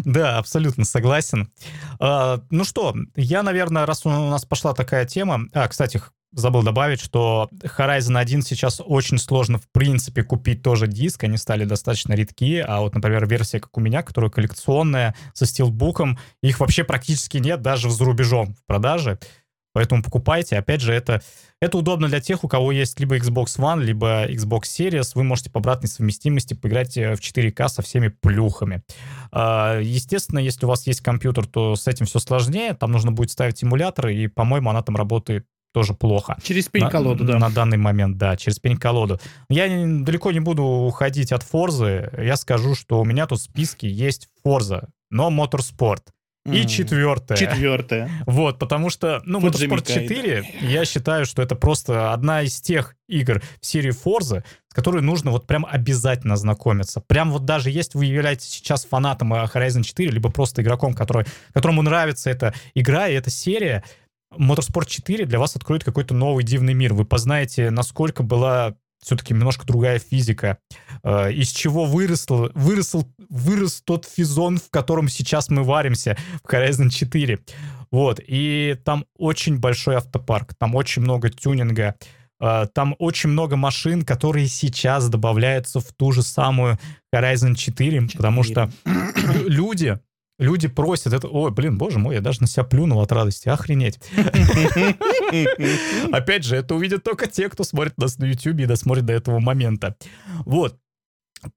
Да, абсолютно согласен. А, ну что, я, наверное, раз у нас пошла такая тема... А, кстати, забыл добавить, что Horizon 1 сейчас очень сложно, в принципе, купить тоже диск. Они стали достаточно редки. А вот, например, версия, как у меня, которая коллекционная, со стилбуком, их вообще практически нет даже за рубежом в продаже. Поэтому покупайте. Опять же, это, это удобно для тех, у кого есть либо Xbox One, либо Xbox Series. Вы можете по обратной совместимости поиграть э, в 4К со всеми плюхами. А, естественно, если у вас есть компьютер, то с этим все сложнее. Там нужно будет ставить эмулятор, и, по-моему, она там работает тоже плохо.
Через пень-колоду,
да. На данный момент, да, через пень-колоду. Я не, далеко не буду уходить от Форзы. Я скажу, что у меня тут в списке есть Форза, но Motorsport. И mm. четвертое.
Четвертое.
Вот, потому что, ну, Motorsport 4, я считаю, что это просто одна из тех игр в серии Forza, с которой нужно вот прям обязательно знакомиться. Прям вот даже если вы являетесь сейчас фанатом Horizon 4, либо просто игроком, который, которому нравится эта игра и эта серия, Motorsport 4 для вас откроет какой-то новый дивный мир. Вы познаете, насколько была все-таки немножко другая физика. Э, из чего выросл, выросл, вырос тот физон, в котором сейчас мы варимся в Horizon 4. Вот, и там очень большой автопарк, там очень много тюнинга, э, там очень много машин, которые сейчас добавляются в ту же самую Horizon 4, 4. потому что люди Люди просят это... Ой, блин, боже мой, я даже на себя плюнул от радости. Охренеть. Опять же, это увидят только те, кто смотрит нас на YouTube и досмотрит до этого момента. Вот.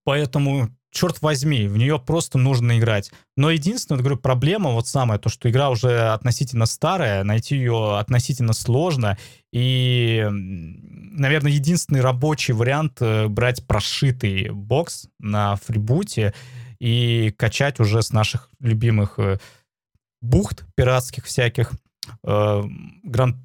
Поэтому черт возьми, в нее просто нужно играть. Но единственная, говорю, проблема вот самая, то, что игра уже относительно старая, найти ее относительно сложно, и, наверное, единственный рабочий вариант э, брать прошитый бокс на фрибуте, и качать уже с наших любимых э, бухт пиратских всяких. Э, Гран,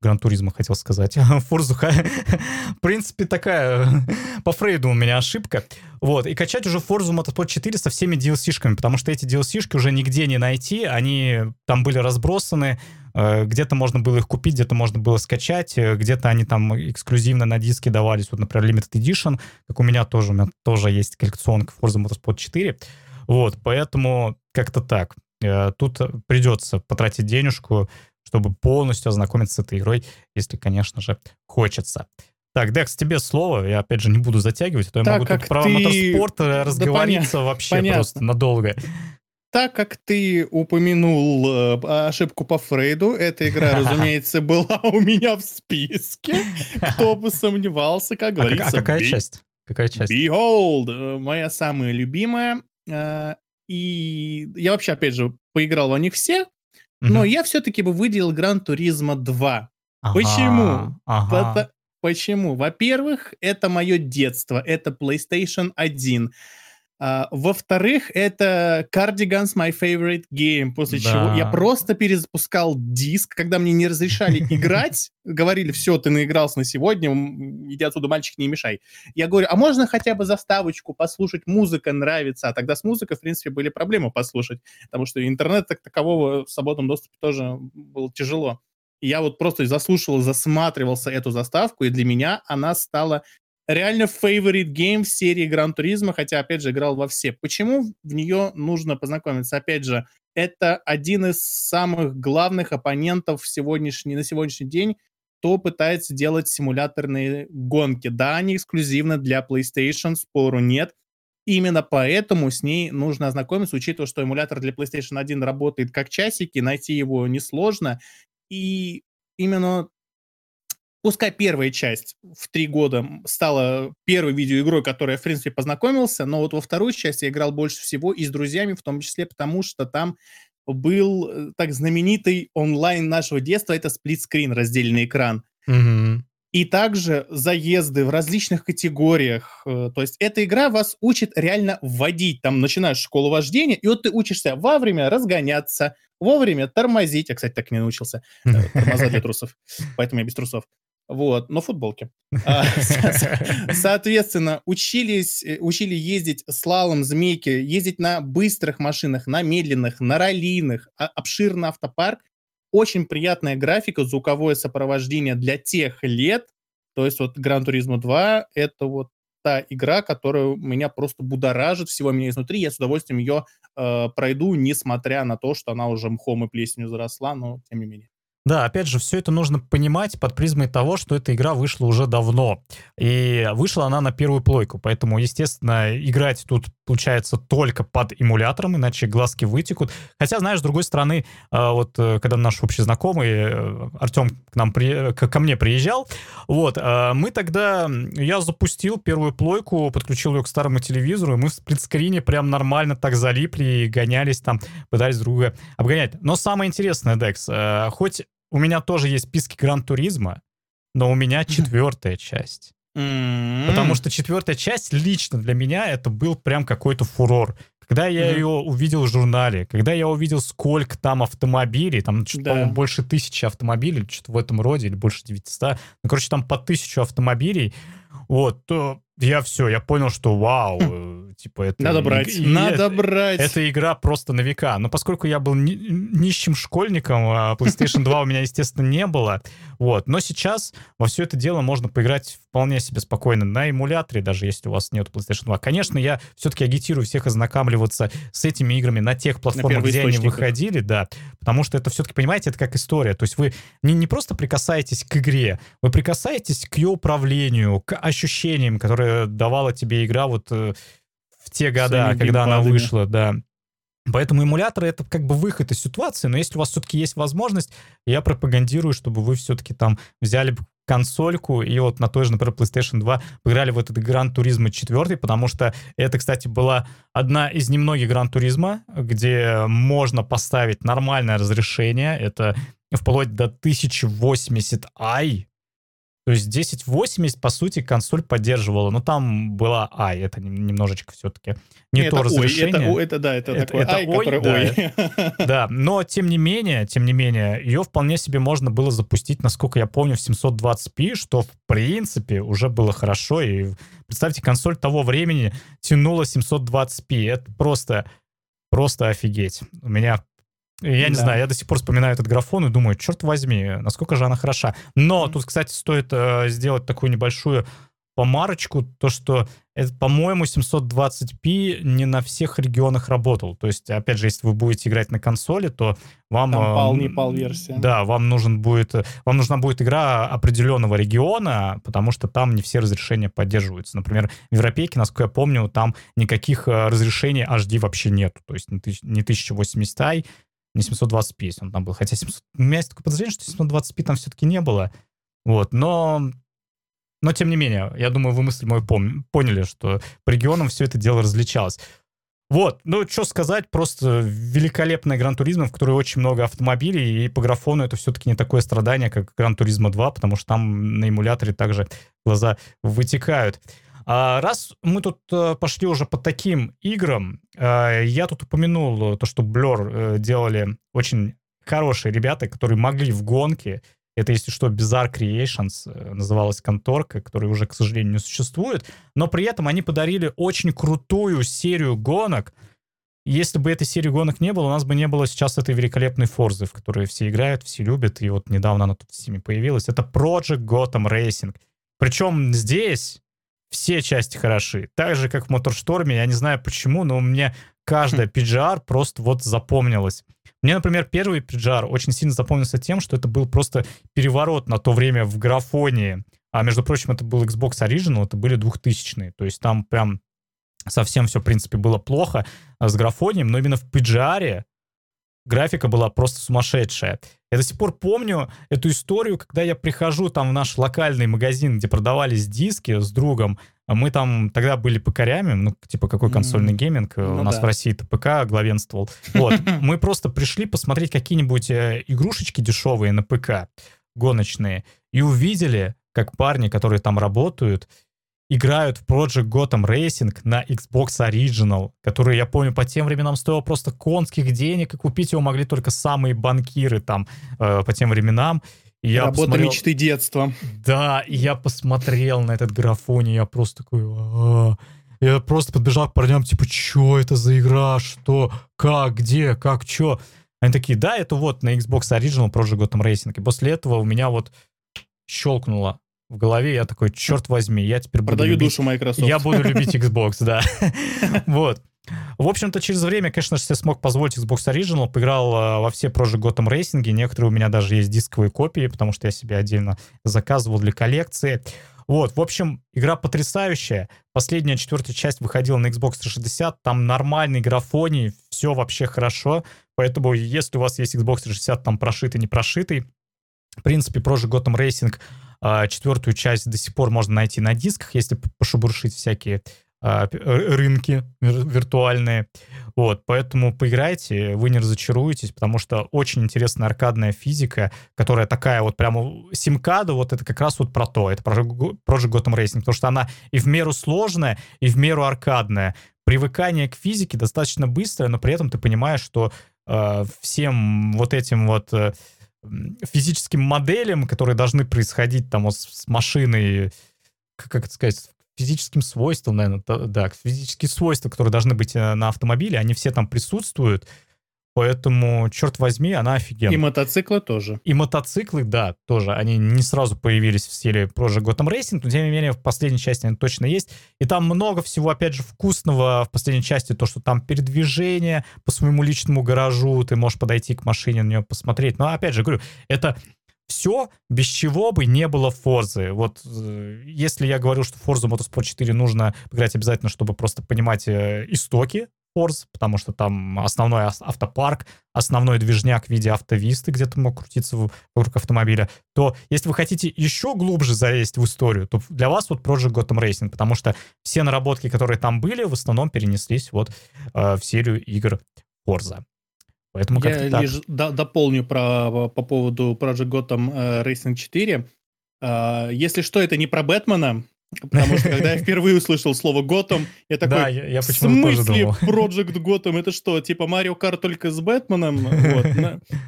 Гран Туризма хотел сказать. Форзу. В принципе, такая по Фрейду у меня ошибка. Вот. И качать уже Forza Motorsport 4 со всеми DLC-шками, потому что эти DLC-шки уже нигде не найти. Они там были разбросаны. Э, где-то можно было их купить, где-то можно было скачать, где-то они там эксклюзивно на диске давались. Вот, например, Limited Edition, как у меня тоже, у меня тоже есть коллекционка Forza Motorsport 4. Вот, поэтому как-то так. Э, тут придется потратить денежку, чтобы полностью ознакомиться с этой игрой, если, конечно же, хочется. Так, Декс, тебе слово. Я, опять же, не буду затягивать, а то я могу тут про ты... моторспорт э, разговориться да, вообще понятно. просто надолго.
Так как ты упомянул э, ошибку по Фрейду, эта игра, разумеется, была у меня в списке. Кто бы сомневался, как говорится. А,
а какая часть? Какая часть?
Behold, э, моя самая любимая. Э, и я вообще, опять же, поиграл во них все, угу. но я все-таки бы выделил Гран Туризма 2. Ага, Почему? Ага. Почему? Во-первых, это мое детство, это PlayStation 1. Uh, во-вторых, это Cardigans My Favorite Game, после да. чего я просто перезапускал диск, когда мне не разрешали играть, говорили, все, ты наигрался на сегодня, иди отсюда, мальчик, не мешай. Я говорю, а можно хотя бы заставочку послушать, музыка нравится, а тогда с музыкой, в принципе, были проблемы послушать, потому что интернет так такового в свободном доступе тоже было тяжело. И я вот просто заслушивал, засматривался эту заставку, и для меня она стала реально favorite game в серии Гран Туризма, хотя, опять же, играл во все. Почему в нее нужно познакомиться? Опять же, это один из самых главных оппонентов сегодняшний, на сегодняшний день, кто пытается делать симуляторные гонки. Да, они эксклюзивны для PlayStation, спору нет. Именно поэтому с ней нужно ознакомиться, учитывая, что эмулятор для PlayStation 1 работает как часики, найти его несложно. И именно Пускай первая часть в три года стала первой видеоигрой, которой я, в принципе, познакомился, но вот во вторую часть я играл больше всего и с друзьями, в том числе потому, что там был э, так знаменитый онлайн нашего детства, это сплитскрин, раздельный экран.
Мгм.
И также заезды в различных категориях. Э, То есть эта игра вас учит реально водить. Там начинаешь школу вождения, и вот ты учишься вовремя разгоняться, вовремя тормозить. Я, кстати, так и не научился. Э, Тормоза для трусов. Поэтому я без трусов. Вот, но в футболке. А, со- со- Соответственно, учились, э, учили ездить слалом, змейки, ездить на быстрых машинах, на медленных, на раллийных, а- обширный автопарк. Очень приятная графика, звуковое сопровождение для тех лет. То есть вот Gran Turismo 2 — это вот та игра, которая меня просто будоражит всего меня изнутри. Я с удовольствием ее э, пройду, несмотря на то, что она уже мхом и плесенью заросла, но тем не менее.
Да, опять же, все это нужно понимать под призмой того, что эта игра вышла уже давно. И вышла она на первую плойку. Поэтому, естественно, играть тут получается только под эмулятором, иначе глазки вытекут. Хотя, знаешь, с другой стороны, а, вот э, когда наш общий знакомый э, Артем к нам при- ко мне приезжал, вот, мы тогда, я запустил первую плойку, подключил ее к старому телевизору, и мы в сплитскрине прям нормально так залипли и гонялись там, пытались друга обгонять. Но самое интересное, Декс, э, хоть у меня тоже есть списки Гран-туризма, но у меня четвертая часть. Потому что четвертая часть лично для меня это был прям какой-то фурор. Когда я
Мгм.
ее увидел в журнале, когда я увидел, сколько там автомобилей, там что-то,
Да.
по-моему, больше тысячи автомобилей, что-то в этом роде, или больше 900, ну, короче, там по тысячу автомобилей, вот, то я все, я понял, что вау, э, типа это...
Надо брать,
и
надо
это-
брать.
эта игра просто на века. Но поскольку я был ни- нищим школьником, а PlayStation 2 у меня, естественно, не было. Вот. Но сейчас во все это дело можно поиграть вполне себе спокойно на эмуляторе, даже если у вас нет PlayStation 2. Конечно, я все-таки агитирую всех ознакомливаться с этими играми на тех платформах, где они выходили, да. Потому что это все-таки, понимаете, это как история. То есть вы не, не просто прикасаетесь к игре, вы прикасаетесь к ее управлению, к ощущениям, которые давала тебе игра вот э, в те года,
Своими
когда она вышла, да. Поэтому эмуляторы это как бы выход из ситуации, но если у вас все-таки есть возможность, я пропагандирую, чтобы вы все-таки там взяли консольку и вот на той же, например, PlayStation 2 поиграли в этот Гран Туризма 4, потому что это, кстати, была одна из немногих Гран Туризма, где можно поставить нормальное разрешение, это вплоть до 1080i, то есть 1080, по сути, консоль поддерживала, но там была i, это нем- немножечко все-таки не
это
то
ой,
разрешение.
это, ой, это да, это,
Это-
такой
это
ай,
ой,
который
да.
ой.
Да, но тем не менее, тем не менее, ее вполне себе можно было запустить, насколько я помню, в 720p, что в принципе уже было хорошо. И представьте, консоль того времени тянула 720p. Это просто, просто офигеть. У меня я не
Да.
знаю, я до сих пор вспоминаю этот графон и думаю, черт возьми, насколько же она хороша. Но тут, кстати, стоит э, сделать такую небольшую помарочку, то, что, это, по-моему, 720p не на всех регионах работал. То есть, опять же, если вы будете играть на консоли, то вам...
Там
э,
пал, не пал версия.
Да, вам нужен будет, вам нужна будет игра определенного региона, потому что там не все разрешения поддерживаются. Например, в Европейке, насколько я помню, там никаких э, разрешений HD вообще нету. То есть не, тысяч- не 1080i, не 720p, если он там был. Хотя 700... у меня есть такое подозрение, что 720p там все-таки не было. Вот, но... Но, тем не менее, я думаю, вы мысль мою пом- поняли, что по регионам все это дело различалось. Вот, ну, что сказать, просто великолепная Гран Туризма, в которой очень много автомобилей, и по графону это все-таки не такое страдание, как Гран Туризма 2, потому что там на эмуляторе также глаза вытекают. А раз мы тут э, пошли уже по таким играм, э, я тут упомянул э, то, что Blur делали очень хорошие ребята, которые могли в гонке. Это, если что, Bizarre Creations называлась конторка, которая уже, к сожалению, не существует. Но при этом они подарили очень крутую серию гонок. Если бы этой серии гонок не было, у нас бы не было сейчас этой великолепной Форзы, в которой все играют, все любят, и вот недавно она тут в Steam появилась. Это Project Gotham Racing. Причем здесь все части хороши. Так же, как в Моторшторме, я не знаю почему, но мне каждая PGR просто вот запомнилась. Мне, например, первый PGR очень сильно запомнился тем, что это был просто переворот на то время в графонии. А, между прочим, это был Xbox Original, это были 2000-е. То есть там прям совсем все, в принципе, было плохо а, с графонием, но именно в PGR графика была просто сумасшедшая. Я до сих пор помню эту историю, когда я прихожу там в наш локальный магазин, где продавались диски с другом. Мы там тогда были ПКрями, ну, типа, какой консольный гейминг, э, у
Ну
нас
да.
в России ПК главенствовал. Вот, мы просто пришли посмотреть какие-нибудь э, игрушечки дешевые на ПК. гоночные и увидели, как парни, которые там работают, играют в Project Gotham Racing на Xbox Original, который, я помню, по тем временам стоил просто конских денег, и купить его могли только самые банкиры там э, по тем временам.
И я Работа посмотрел... мечты детства.
Да, и я посмотрел на этот графон, и я просто такой... А-а-а. Я просто подбежал к парням, типа, что это за игра, что, как, где, как, что. Они такие, да, это вот на Xbox Original Project Gotham Racing. И после этого у меня вот щелкнуло в голове, я такой, черт возьми, я теперь буду
Продаю
любить...
душу Microsoft.
Я буду любить Xbox, да. Вот. В общем-то, через время, конечно же, я смог позволить Xbox Original, поиграл э, во все Project Gotham Racing, некоторые у меня даже есть дисковые копии, потому что я себе отдельно заказывал для коллекции. Вот, в общем, игра потрясающая. Последняя четвертая часть выходила на Xbox 360, там нормальный графоний, все вообще хорошо. Поэтому, если у вас есть Xbox 360, там прошитый, не прошитый, в принципе, Project Gotham Racing четвертую часть до сих пор можно найти на дисках, если пошебуршить всякие а, рынки виртуальные. Вот, поэтому поиграйте, вы не разочаруетесь, потому что очень интересная аркадная физика, которая такая вот прямо симкада, вот это как раз вот про то, это про Project Gotham Racing, потому что она и в меру сложная, и в меру аркадная. Привыкание к физике достаточно быстрое, но при этом ты понимаешь, что э, всем вот этим вот э, физическим моделям, которые должны происходить там вот с машиной, как это сказать, физическим свойствам, наверное, да, физические свойства, которые должны быть э, на автомобиле, они все там присутствуют. Поэтому, черт возьми, она офигенная.
И мотоциклы тоже.
И мотоциклы, да, тоже. Они не сразу появились в стиле Project Gotham Racing, но, тем не менее, в последней части они точно есть. И там много всего, опять же, вкусного в последней части. То, что там передвижение по своему личному гаражу, ты можешь подойти к машине, на нее посмотреть. Но, опять же, говорю, это все, без чего бы не было Форзы. Вот э, если я говорю, что Forza Motorsport 4 нужно играть обязательно, чтобы просто понимать э, истоки Forza, потому что там основной автопарк, основной движняк в виде автовисты, где ты мог крутиться вокруг автомобиля, то если вы хотите еще глубже залезть в историю, то для вас вот Project Gotham Racing, потому что все наработки, которые там были, в основном перенеслись вот э, в серию игр Forza. Поэтому
Я так. лишь до, дополню про, по поводу Project Gotham э, Racing 4. Э, если что, это не про Бэтмена, Потому что когда я впервые услышал слово Готэм, я такой, да, я, я в смысле Project Gotham? Это что, типа Марио Карт только с Бэтменом? Вот.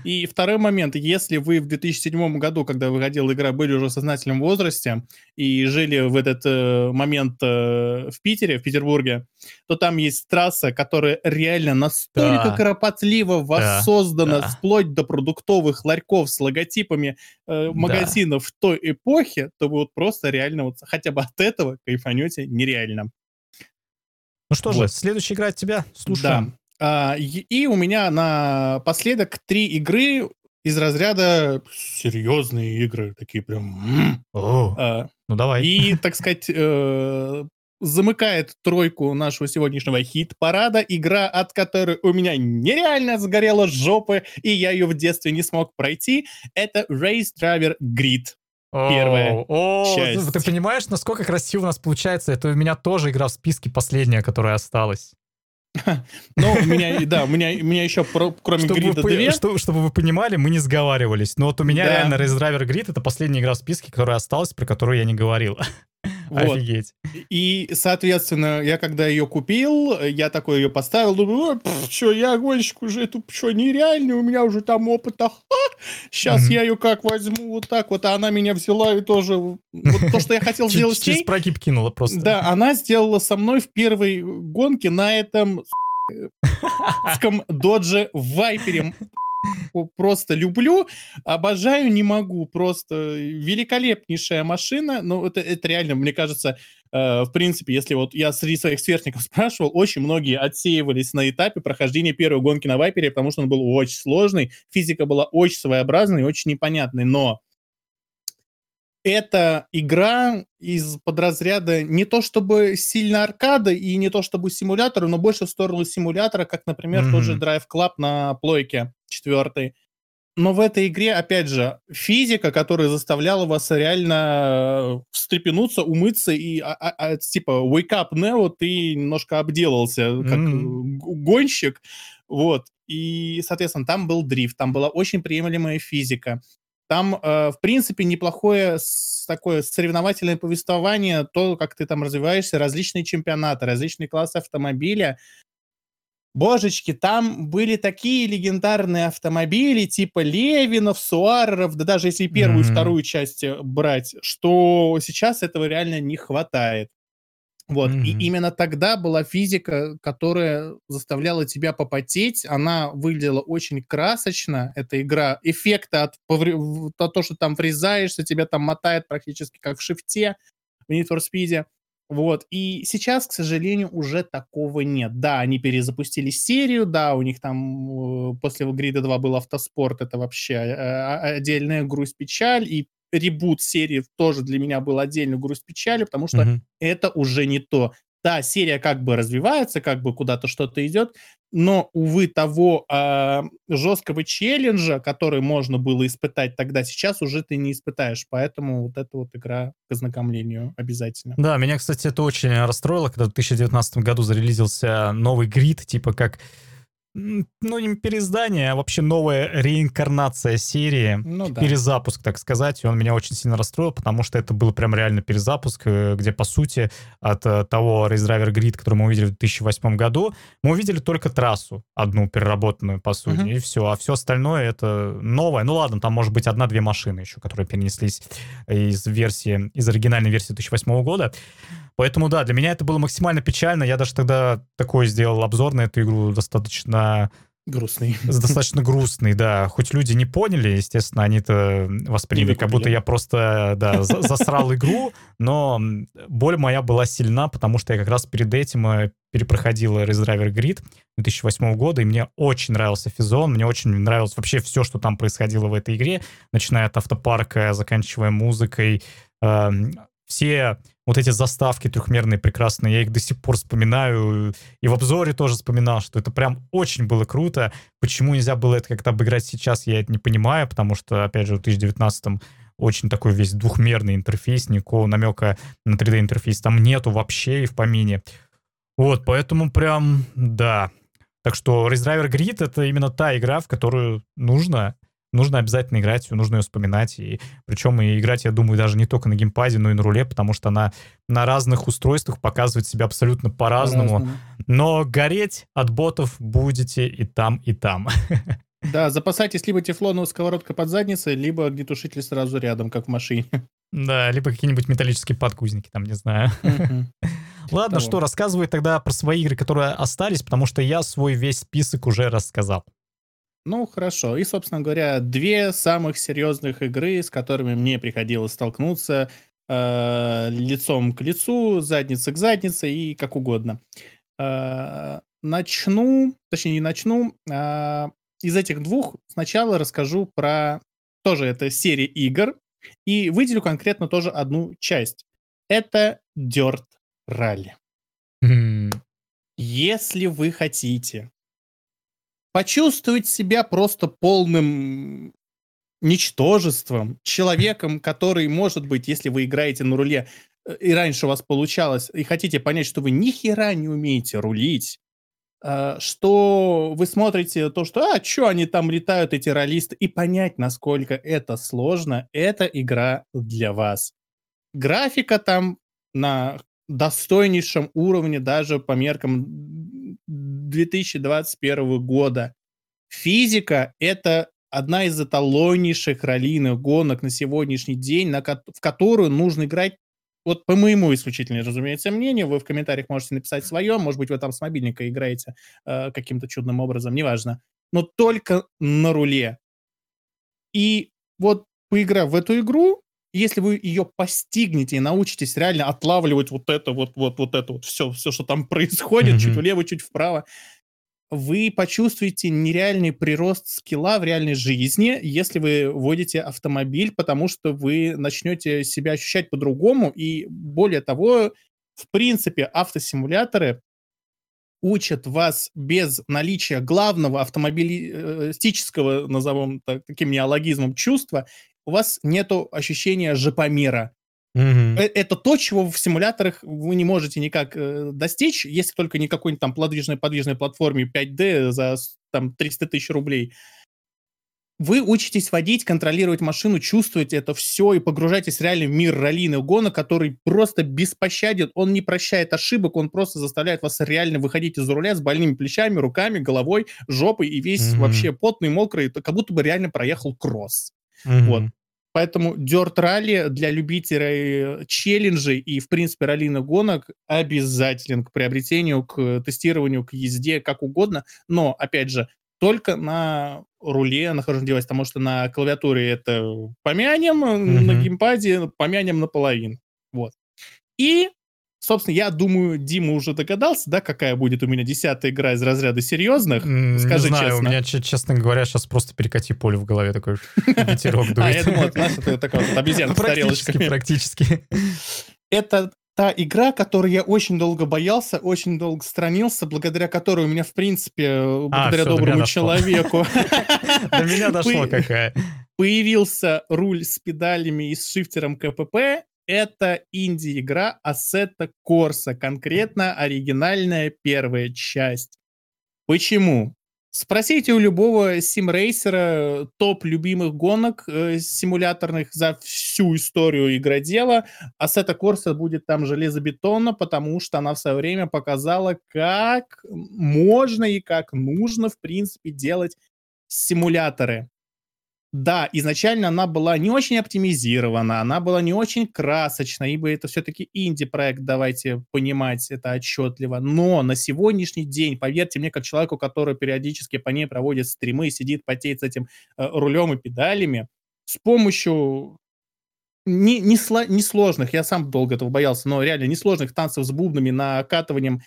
И второй момент, если вы в 2007 году, когда выходила игра, были уже в сознательном возрасте и жили в этот э, момент э, в Питере, в Петербурге, то там есть трасса, которая реально настолько да. кропотливо воссоздана, да. вплоть до продуктовых ларьков с логотипами э, магазинов да. в той эпохе, то вы вот просто реально вот хотя бы от этого кайфанете нереально.
Ну что вот. же, следующая игра от тебя. Слушаем.
Да. А, и, у меня напоследок три игры из разряда серьезные игры, такие прям...
О, а, ну давай.
И, так сказать, э, замыкает тройку нашего сегодняшнего хит-парада игра, от которой у меня нереально сгорела жопы, и я ее в детстве не смог пройти. Это Race Driver Grid. Первая
о, часть. Ты понимаешь, насколько красиво у нас получается? Это у меня тоже игра в списке последняя, которая осталась.
Ну, у меня, да, у меня, у меня еще, кроме чтобы Грида,
вы, две. Что, чтобы вы понимали, мы не сговаривались. Но вот у меня да. реально Race Driver Grid — это последняя игра в списке, которая осталась, про которую я не говорил. Вот. Офигеть.
И, соответственно, я когда ее купил, я такой ее поставил, думаю, что, я гонщик уже, это что, нереальный, у меня уже там опыта. Сейчас mm-hmm. я ее как возьму вот так вот, а она меня взяла и тоже... Вот то, что я хотел сделать с ней...
Через прогиб кинула просто.
Да, она сделала со мной в первой гонке на этом Додже Вайпере просто люблю, обожаю, не могу, просто великолепнейшая машина, но это, это реально, мне кажется, э, в принципе, если вот я среди своих сверстников спрашивал, очень многие отсеивались на этапе прохождения первой гонки на Вайпере, потому что он был очень сложный, физика была очень своеобразной, очень непонятной, но это игра из подразряда не то чтобы сильно аркада и не то чтобы симулятора, но больше в сторону симулятора, как, например, mm-hmm. тот же Drive Club на плойке четвертый. Но в этой игре, опять же, физика, которая заставляла вас реально встрепенуться, умыться и а, а, а, типа wake up Neo, ты немножко обделался как mm-hmm. гонщик, вот. И, соответственно, там был дрифт, там была очень приемлемая физика. Там, э, в принципе, неплохое такое соревновательное повествование, то, как ты там развиваешься, различные чемпионаты, различные классы автомобиля. Божечки, там были такие легендарные автомобили, типа Левинов, Суареров, да даже если первую и вторую часть э, брать, что сейчас этого реально не хватает. Вот, mm-hmm. и именно тогда была физика, которая заставляла тебя попотеть. Она выглядела очень красочно, эта игра. Эффекты от, от то, что там врезаешься, тебя там мотает практически как в шифте в Need for Speed. Вот, и сейчас, к сожалению, уже такого нет. Да, они перезапустили серию, да, у них там э, после Грида 2 был автоспорт, это вообще э, а, отдельная грусть-печаль, и ребут серии тоже для меня был отдельный грусть печали, потому что mm-hmm. это уже не то. Да, серия как бы развивается, как бы куда-то что-то идет, но, увы, того э, жесткого челленджа, который можно было испытать тогда, сейчас уже ты не испытаешь. Поэтому вот эта вот игра к ознакомлению обязательно.
Да, меня, кстати, это очень расстроило, когда в 2019 году зарелизился новый грид, типа как ну, не переиздание, а вообще новая реинкарнация серии, ну, да. перезапуск, так сказать. И он меня очень сильно расстроил, потому что это был прям реально перезапуск, э, где, по сути, от э, того Race Driver Grid, который мы увидели в 2008 году, мы увидели только трассу, одну переработанную, по сути, uh-huh. и все. А все остальное это новое. Ну ладно, там может быть одна-две машины еще, которые перенеслись из версии, из оригинальной версии 2008 года. Поэтому, да, для меня это было максимально печально. Я даже тогда такой сделал обзор на эту игру достаточно...
Грустный.
Достаточно грустный, да. Хоть люди не поняли, естественно, они-то восприняли, как будто я просто, да, засрал игру, но боль моя была сильна, потому что я как раз перед этим э, перепроходил Race Grid 2008 года, и мне очень нравился Физон, мне очень нравилось вообще все, что там происходило в этой игре, начиная от автопарка, заканчивая музыкой, эм, все вот эти заставки трехмерные прекрасные, я их до сих пор вспоминаю, и в обзоре тоже вспоминал, что это прям очень было круто. Почему нельзя было это как-то обыграть сейчас, я это не понимаю, потому что, опять же, в 2019 очень такой весь двухмерный интерфейс, никакого намека на 3D-интерфейс там нету вообще и в помине. Вот, поэтому прям, да. Так что Race Driver Grid — это именно та игра, в которую нужно нужно обязательно играть, нужно ее вспоминать. И причем и играть, я думаю, даже не только на геймпаде, но и на руле, потому что она на разных устройствах показывает себя абсолютно по-разному. по-разному. Но гореть от ботов будете и там, и там.
Да, запасайтесь либо тефлоновой сковородкой под задницей, либо огнетушитель сразу рядом, как в машине.
Да, либо какие-нибудь металлические подгузники, там, не знаю. Ладно, что, рассказывай тогда про свои игры, которые остались, потому что я свой весь список уже рассказал.
Ну, хорошо. И, собственно говоря, две самых серьезных игры, с которыми мне приходилось столкнуться э, лицом к лицу, задница к заднице и как угодно. Э, начну, точнее, не начну. Э, из этих двух сначала расскажу про тоже это серия игр и выделю конкретно тоже одну часть. Это Dirt Rally. Mm. Если вы хотите почувствовать себя просто полным ничтожеством, человеком, который, может быть, если вы играете на руле, э, и раньше у вас получалось, и хотите понять, что вы ни хера не умеете рулить, э, что вы смотрите то, что, а, что они там летают, эти ролисты, и понять, насколько это сложно, это игра для вас. Графика там на достойнейшем уровне даже по меркам 2021 года. Физика — это одна из эталоннейших раллийных гонок на сегодняшний день, на ко- в которую нужно играть вот по моему исключительно, разумеется, мнению, вы в комментариях можете написать свое, может быть, вы там с мобильника играете э, каким-то чудным образом, неважно, но только на руле. И вот поиграв в эту игру, если вы ее постигнете и научитесь реально отлавливать вот это, вот, вот, вот это вот все, все, что там происходит, mm-hmm. чуть влево, чуть вправо, вы почувствуете нереальный прирост скилла в реальной жизни, если вы водите автомобиль, потому что вы начнете себя ощущать по-другому, и более того, в принципе, автосимуляторы учат вас без наличия главного автомобилистического, назовем так, таким неологизмом, чувства, у вас нету ощущения жопомера. Mm-hmm. Это то, чего в симуляторах вы не можете никак э, достичь, если только не какой-нибудь там подвижной подвижной платформе 5D за там 300 тысяч рублей. вы учитесь водить, контролировать машину, чувствовать это все и погружаетесь реально в мир раллийных гонок, который просто беспощаден, он не прощает ошибок, он просто заставляет вас реально выходить из руля с больными плечами, руками, головой, жопой и весь mm-hmm. вообще потный, мокрый, как будто бы реально проехал кросс. Mm-hmm. Вот. Поэтому Dirt Rally для любителей челленджей и, в принципе, раллийных гонок обязателен к приобретению, к тестированию, к езде, как угодно. Но, опять же, только на руле нахожу девайс, потому что на клавиатуре это помянем, mm-hmm. на геймпаде помянем наполовину. Вот. И, собственно, я думаю, Дима уже догадался, да, какая будет у меня десятая игра из разряда серьезных?
Скажи Не знаю, честно. у меня, честно говоря, сейчас просто перекати поле в голове, такой ветерок дует. А,
я думал, это наша такая вот обезьянка с тарелочками.
Практически,
Это та игра, которую я очень долго боялся, очень долго странился, благодаря которой у меня, в принципе, а, благодаря доброму человеку...
До меня дошло какая.
Появился руль с педалями и с шифтером КПП. Это инди-игра Assetto Corsa, конкретно оригинальная первая часть. Почему? Спросите у любого симрейсера топ любимых гонок э, симуляторных за всю историю игродела. Assetto Corsa будет там железобетонно, потому что она в свое время показала, как можно и как нужно, в принципе, делать симуляторы. Да, изначально она была не очень оптимизирована, она была не очень красочна, ибо это все-таки инди-проект, давайте понимать это отчетливо. Но на сегодняшний день, поверьте мне, как человеку, который периодически по ней проводит стримы, сидит, потеет с этим э, рулем и педалями, с помощью не, не, сло, не сложных, я сам долго этого боялся, но реально несложных танцев с бубнами, накатыванием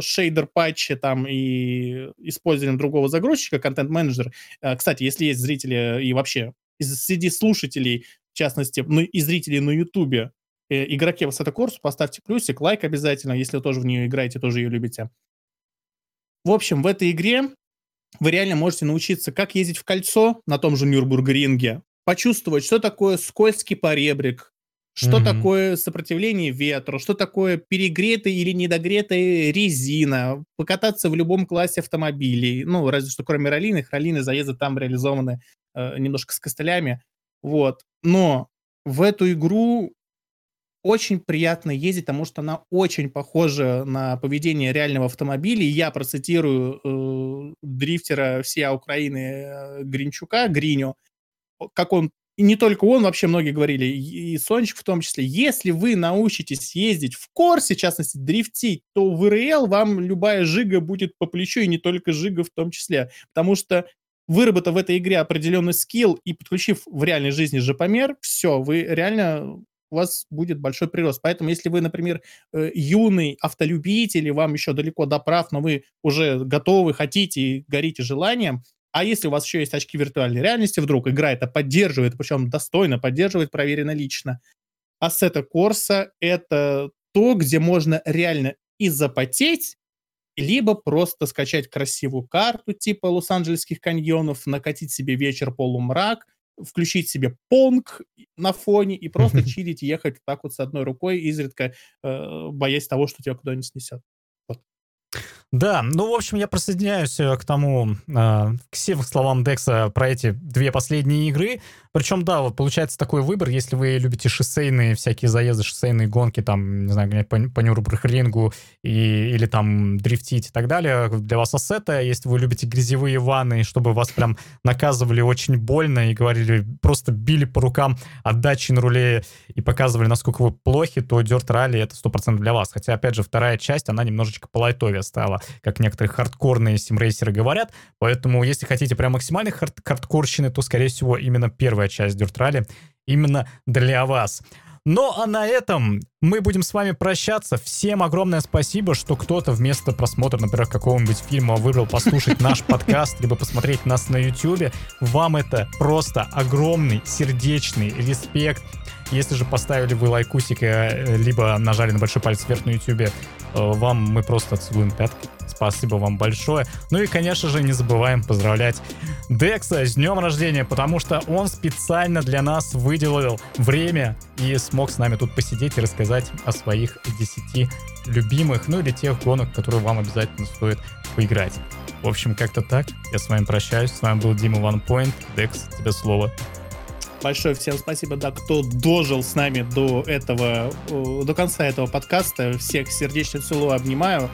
шейдер патча там и использованием другого загрузчика, контент-менеджер. Э, кстати, если есть зрители и вообще среди слушателей, в частности, ну, и зрителей на Ютубе, э, игроки Высота Корсу, поставьте плюсик, лайк обязательно, если вы тоже в нее играете, тоже ее любите. В общем, в этой игре вы реально можете научиться, как ездить в кольцо на том же Нюрбургринге, почувствовать, что такое скользкий поребрик, что mm-hmm. такое сопротивление ветру, что такое перегретая или недогретая резина, покататься в любом классе автомобилей. Ну, разве что кроме раллиных, раллины заезды там реализованы э, немножко с костылями. Вот. Но в эту игру очень приятно ездить, потому что она очень похожа на поведение реального автомобиля. И я процитирую э, дрифтера всей Украины э, Гринчука, Гриню, как он, и не только он, вообще многие говорили, и Сончик в том числе, если вы научитесь ездить в Корсе, в частности, дрифтить, то в РЛ вам любая жига будет по плечу, и не только жига в том числе. Потому что выработав в этой игре определенный скилл и подключив в реальной жизни жопомер, все, вы реально у вас будет большой прирост. Поэтому, если вы, например, э, юный автолюбитель, и вам еще далеко до прав, но вы уже готовы, хотите и горите желанием, а если у вас еще есть очки виртуальной реальности, вдруг игра это поддерживает, причем достойно поддерживает, проверено лично. Ассета Корса — это то, где можно реально и запотеть, либо просто скачать красивую карту типа Лос-Анджелесских каньонов, накатить себе вечер полумрак, включить себе понг на фоне и просто чилить ехать так вот с одной рукой, изредка э, боясь того, что тебя куда-нибудь снесет.
Да, ну, в общем, я присоединяюсь э, к тому, э, к всем словам Декса про эти две последние игры. Причем, да, вот получается такой выбор, если вы любите шоссейные всякие заезды, шоссейные гонки, там, не знаю, по, по Нюрбургрингу и, или там дрифтить и так далее, для вас ассета. Если вы любите грязевые ванны, чтобы вас прям наказывали очень больно и говорили, просто били по рукам отдачи на руле и показывали, насколько вы плохи, то Dirt Rally это 100% для вас. Хотя, опять же, вторая часть, она немножечко по лайтове стала, как некоторые хардкорные симрейсеры говорят. Поэтому, если хотите прям максимальной хард хардкорщины, то, скорее всего, именно первая часть Дюртрали именно для вас. Ну а на этом мы будем с вами прощаться. Всем огромное спасибо, что кто-то вместо просмотра, например, какого-нибудь фильма выбрал послушать наш подкаст, либо посмотреть нас на YouTube. Вам это просто огромный сердечный респект. Если же поставили вы лайкусик, э, либо нажали на большой палец вверх на YouTube, э, вам мы просто целуем пятки. Спасибо вам большое. Ну и, конечно же, не забываем поздравлять Декса с днем рождения, потому что он специально для нас выделил время и смог с нами тут посидеть и рассказать о своих 10 любимых, ну или тех гонок, которые вам обязательно стоит поиграть. В общем, как-то так. Я с вами прощаюсь. С вами был Дима OnePoint. Декс, тебе слово.
Большое всем спасибо, да, кто дожил с нами до этого, до конца этого подкаста. Всех сердечно целую, обнимаю.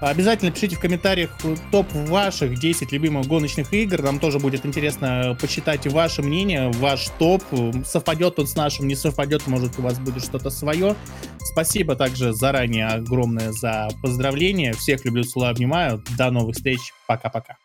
Обязательно пишите в комментариях топ ваших 10 любимых гоночных игр. Нам тоже будет интересно почитать ваше мнение, ваш топ. Совпадет он с нашим, не совпадет, может у вас будет что-то свое. Спасибо также заранее огромное за поздравления. Всех люблю, целую, обнимаю. До новых встреч. Пока-пока.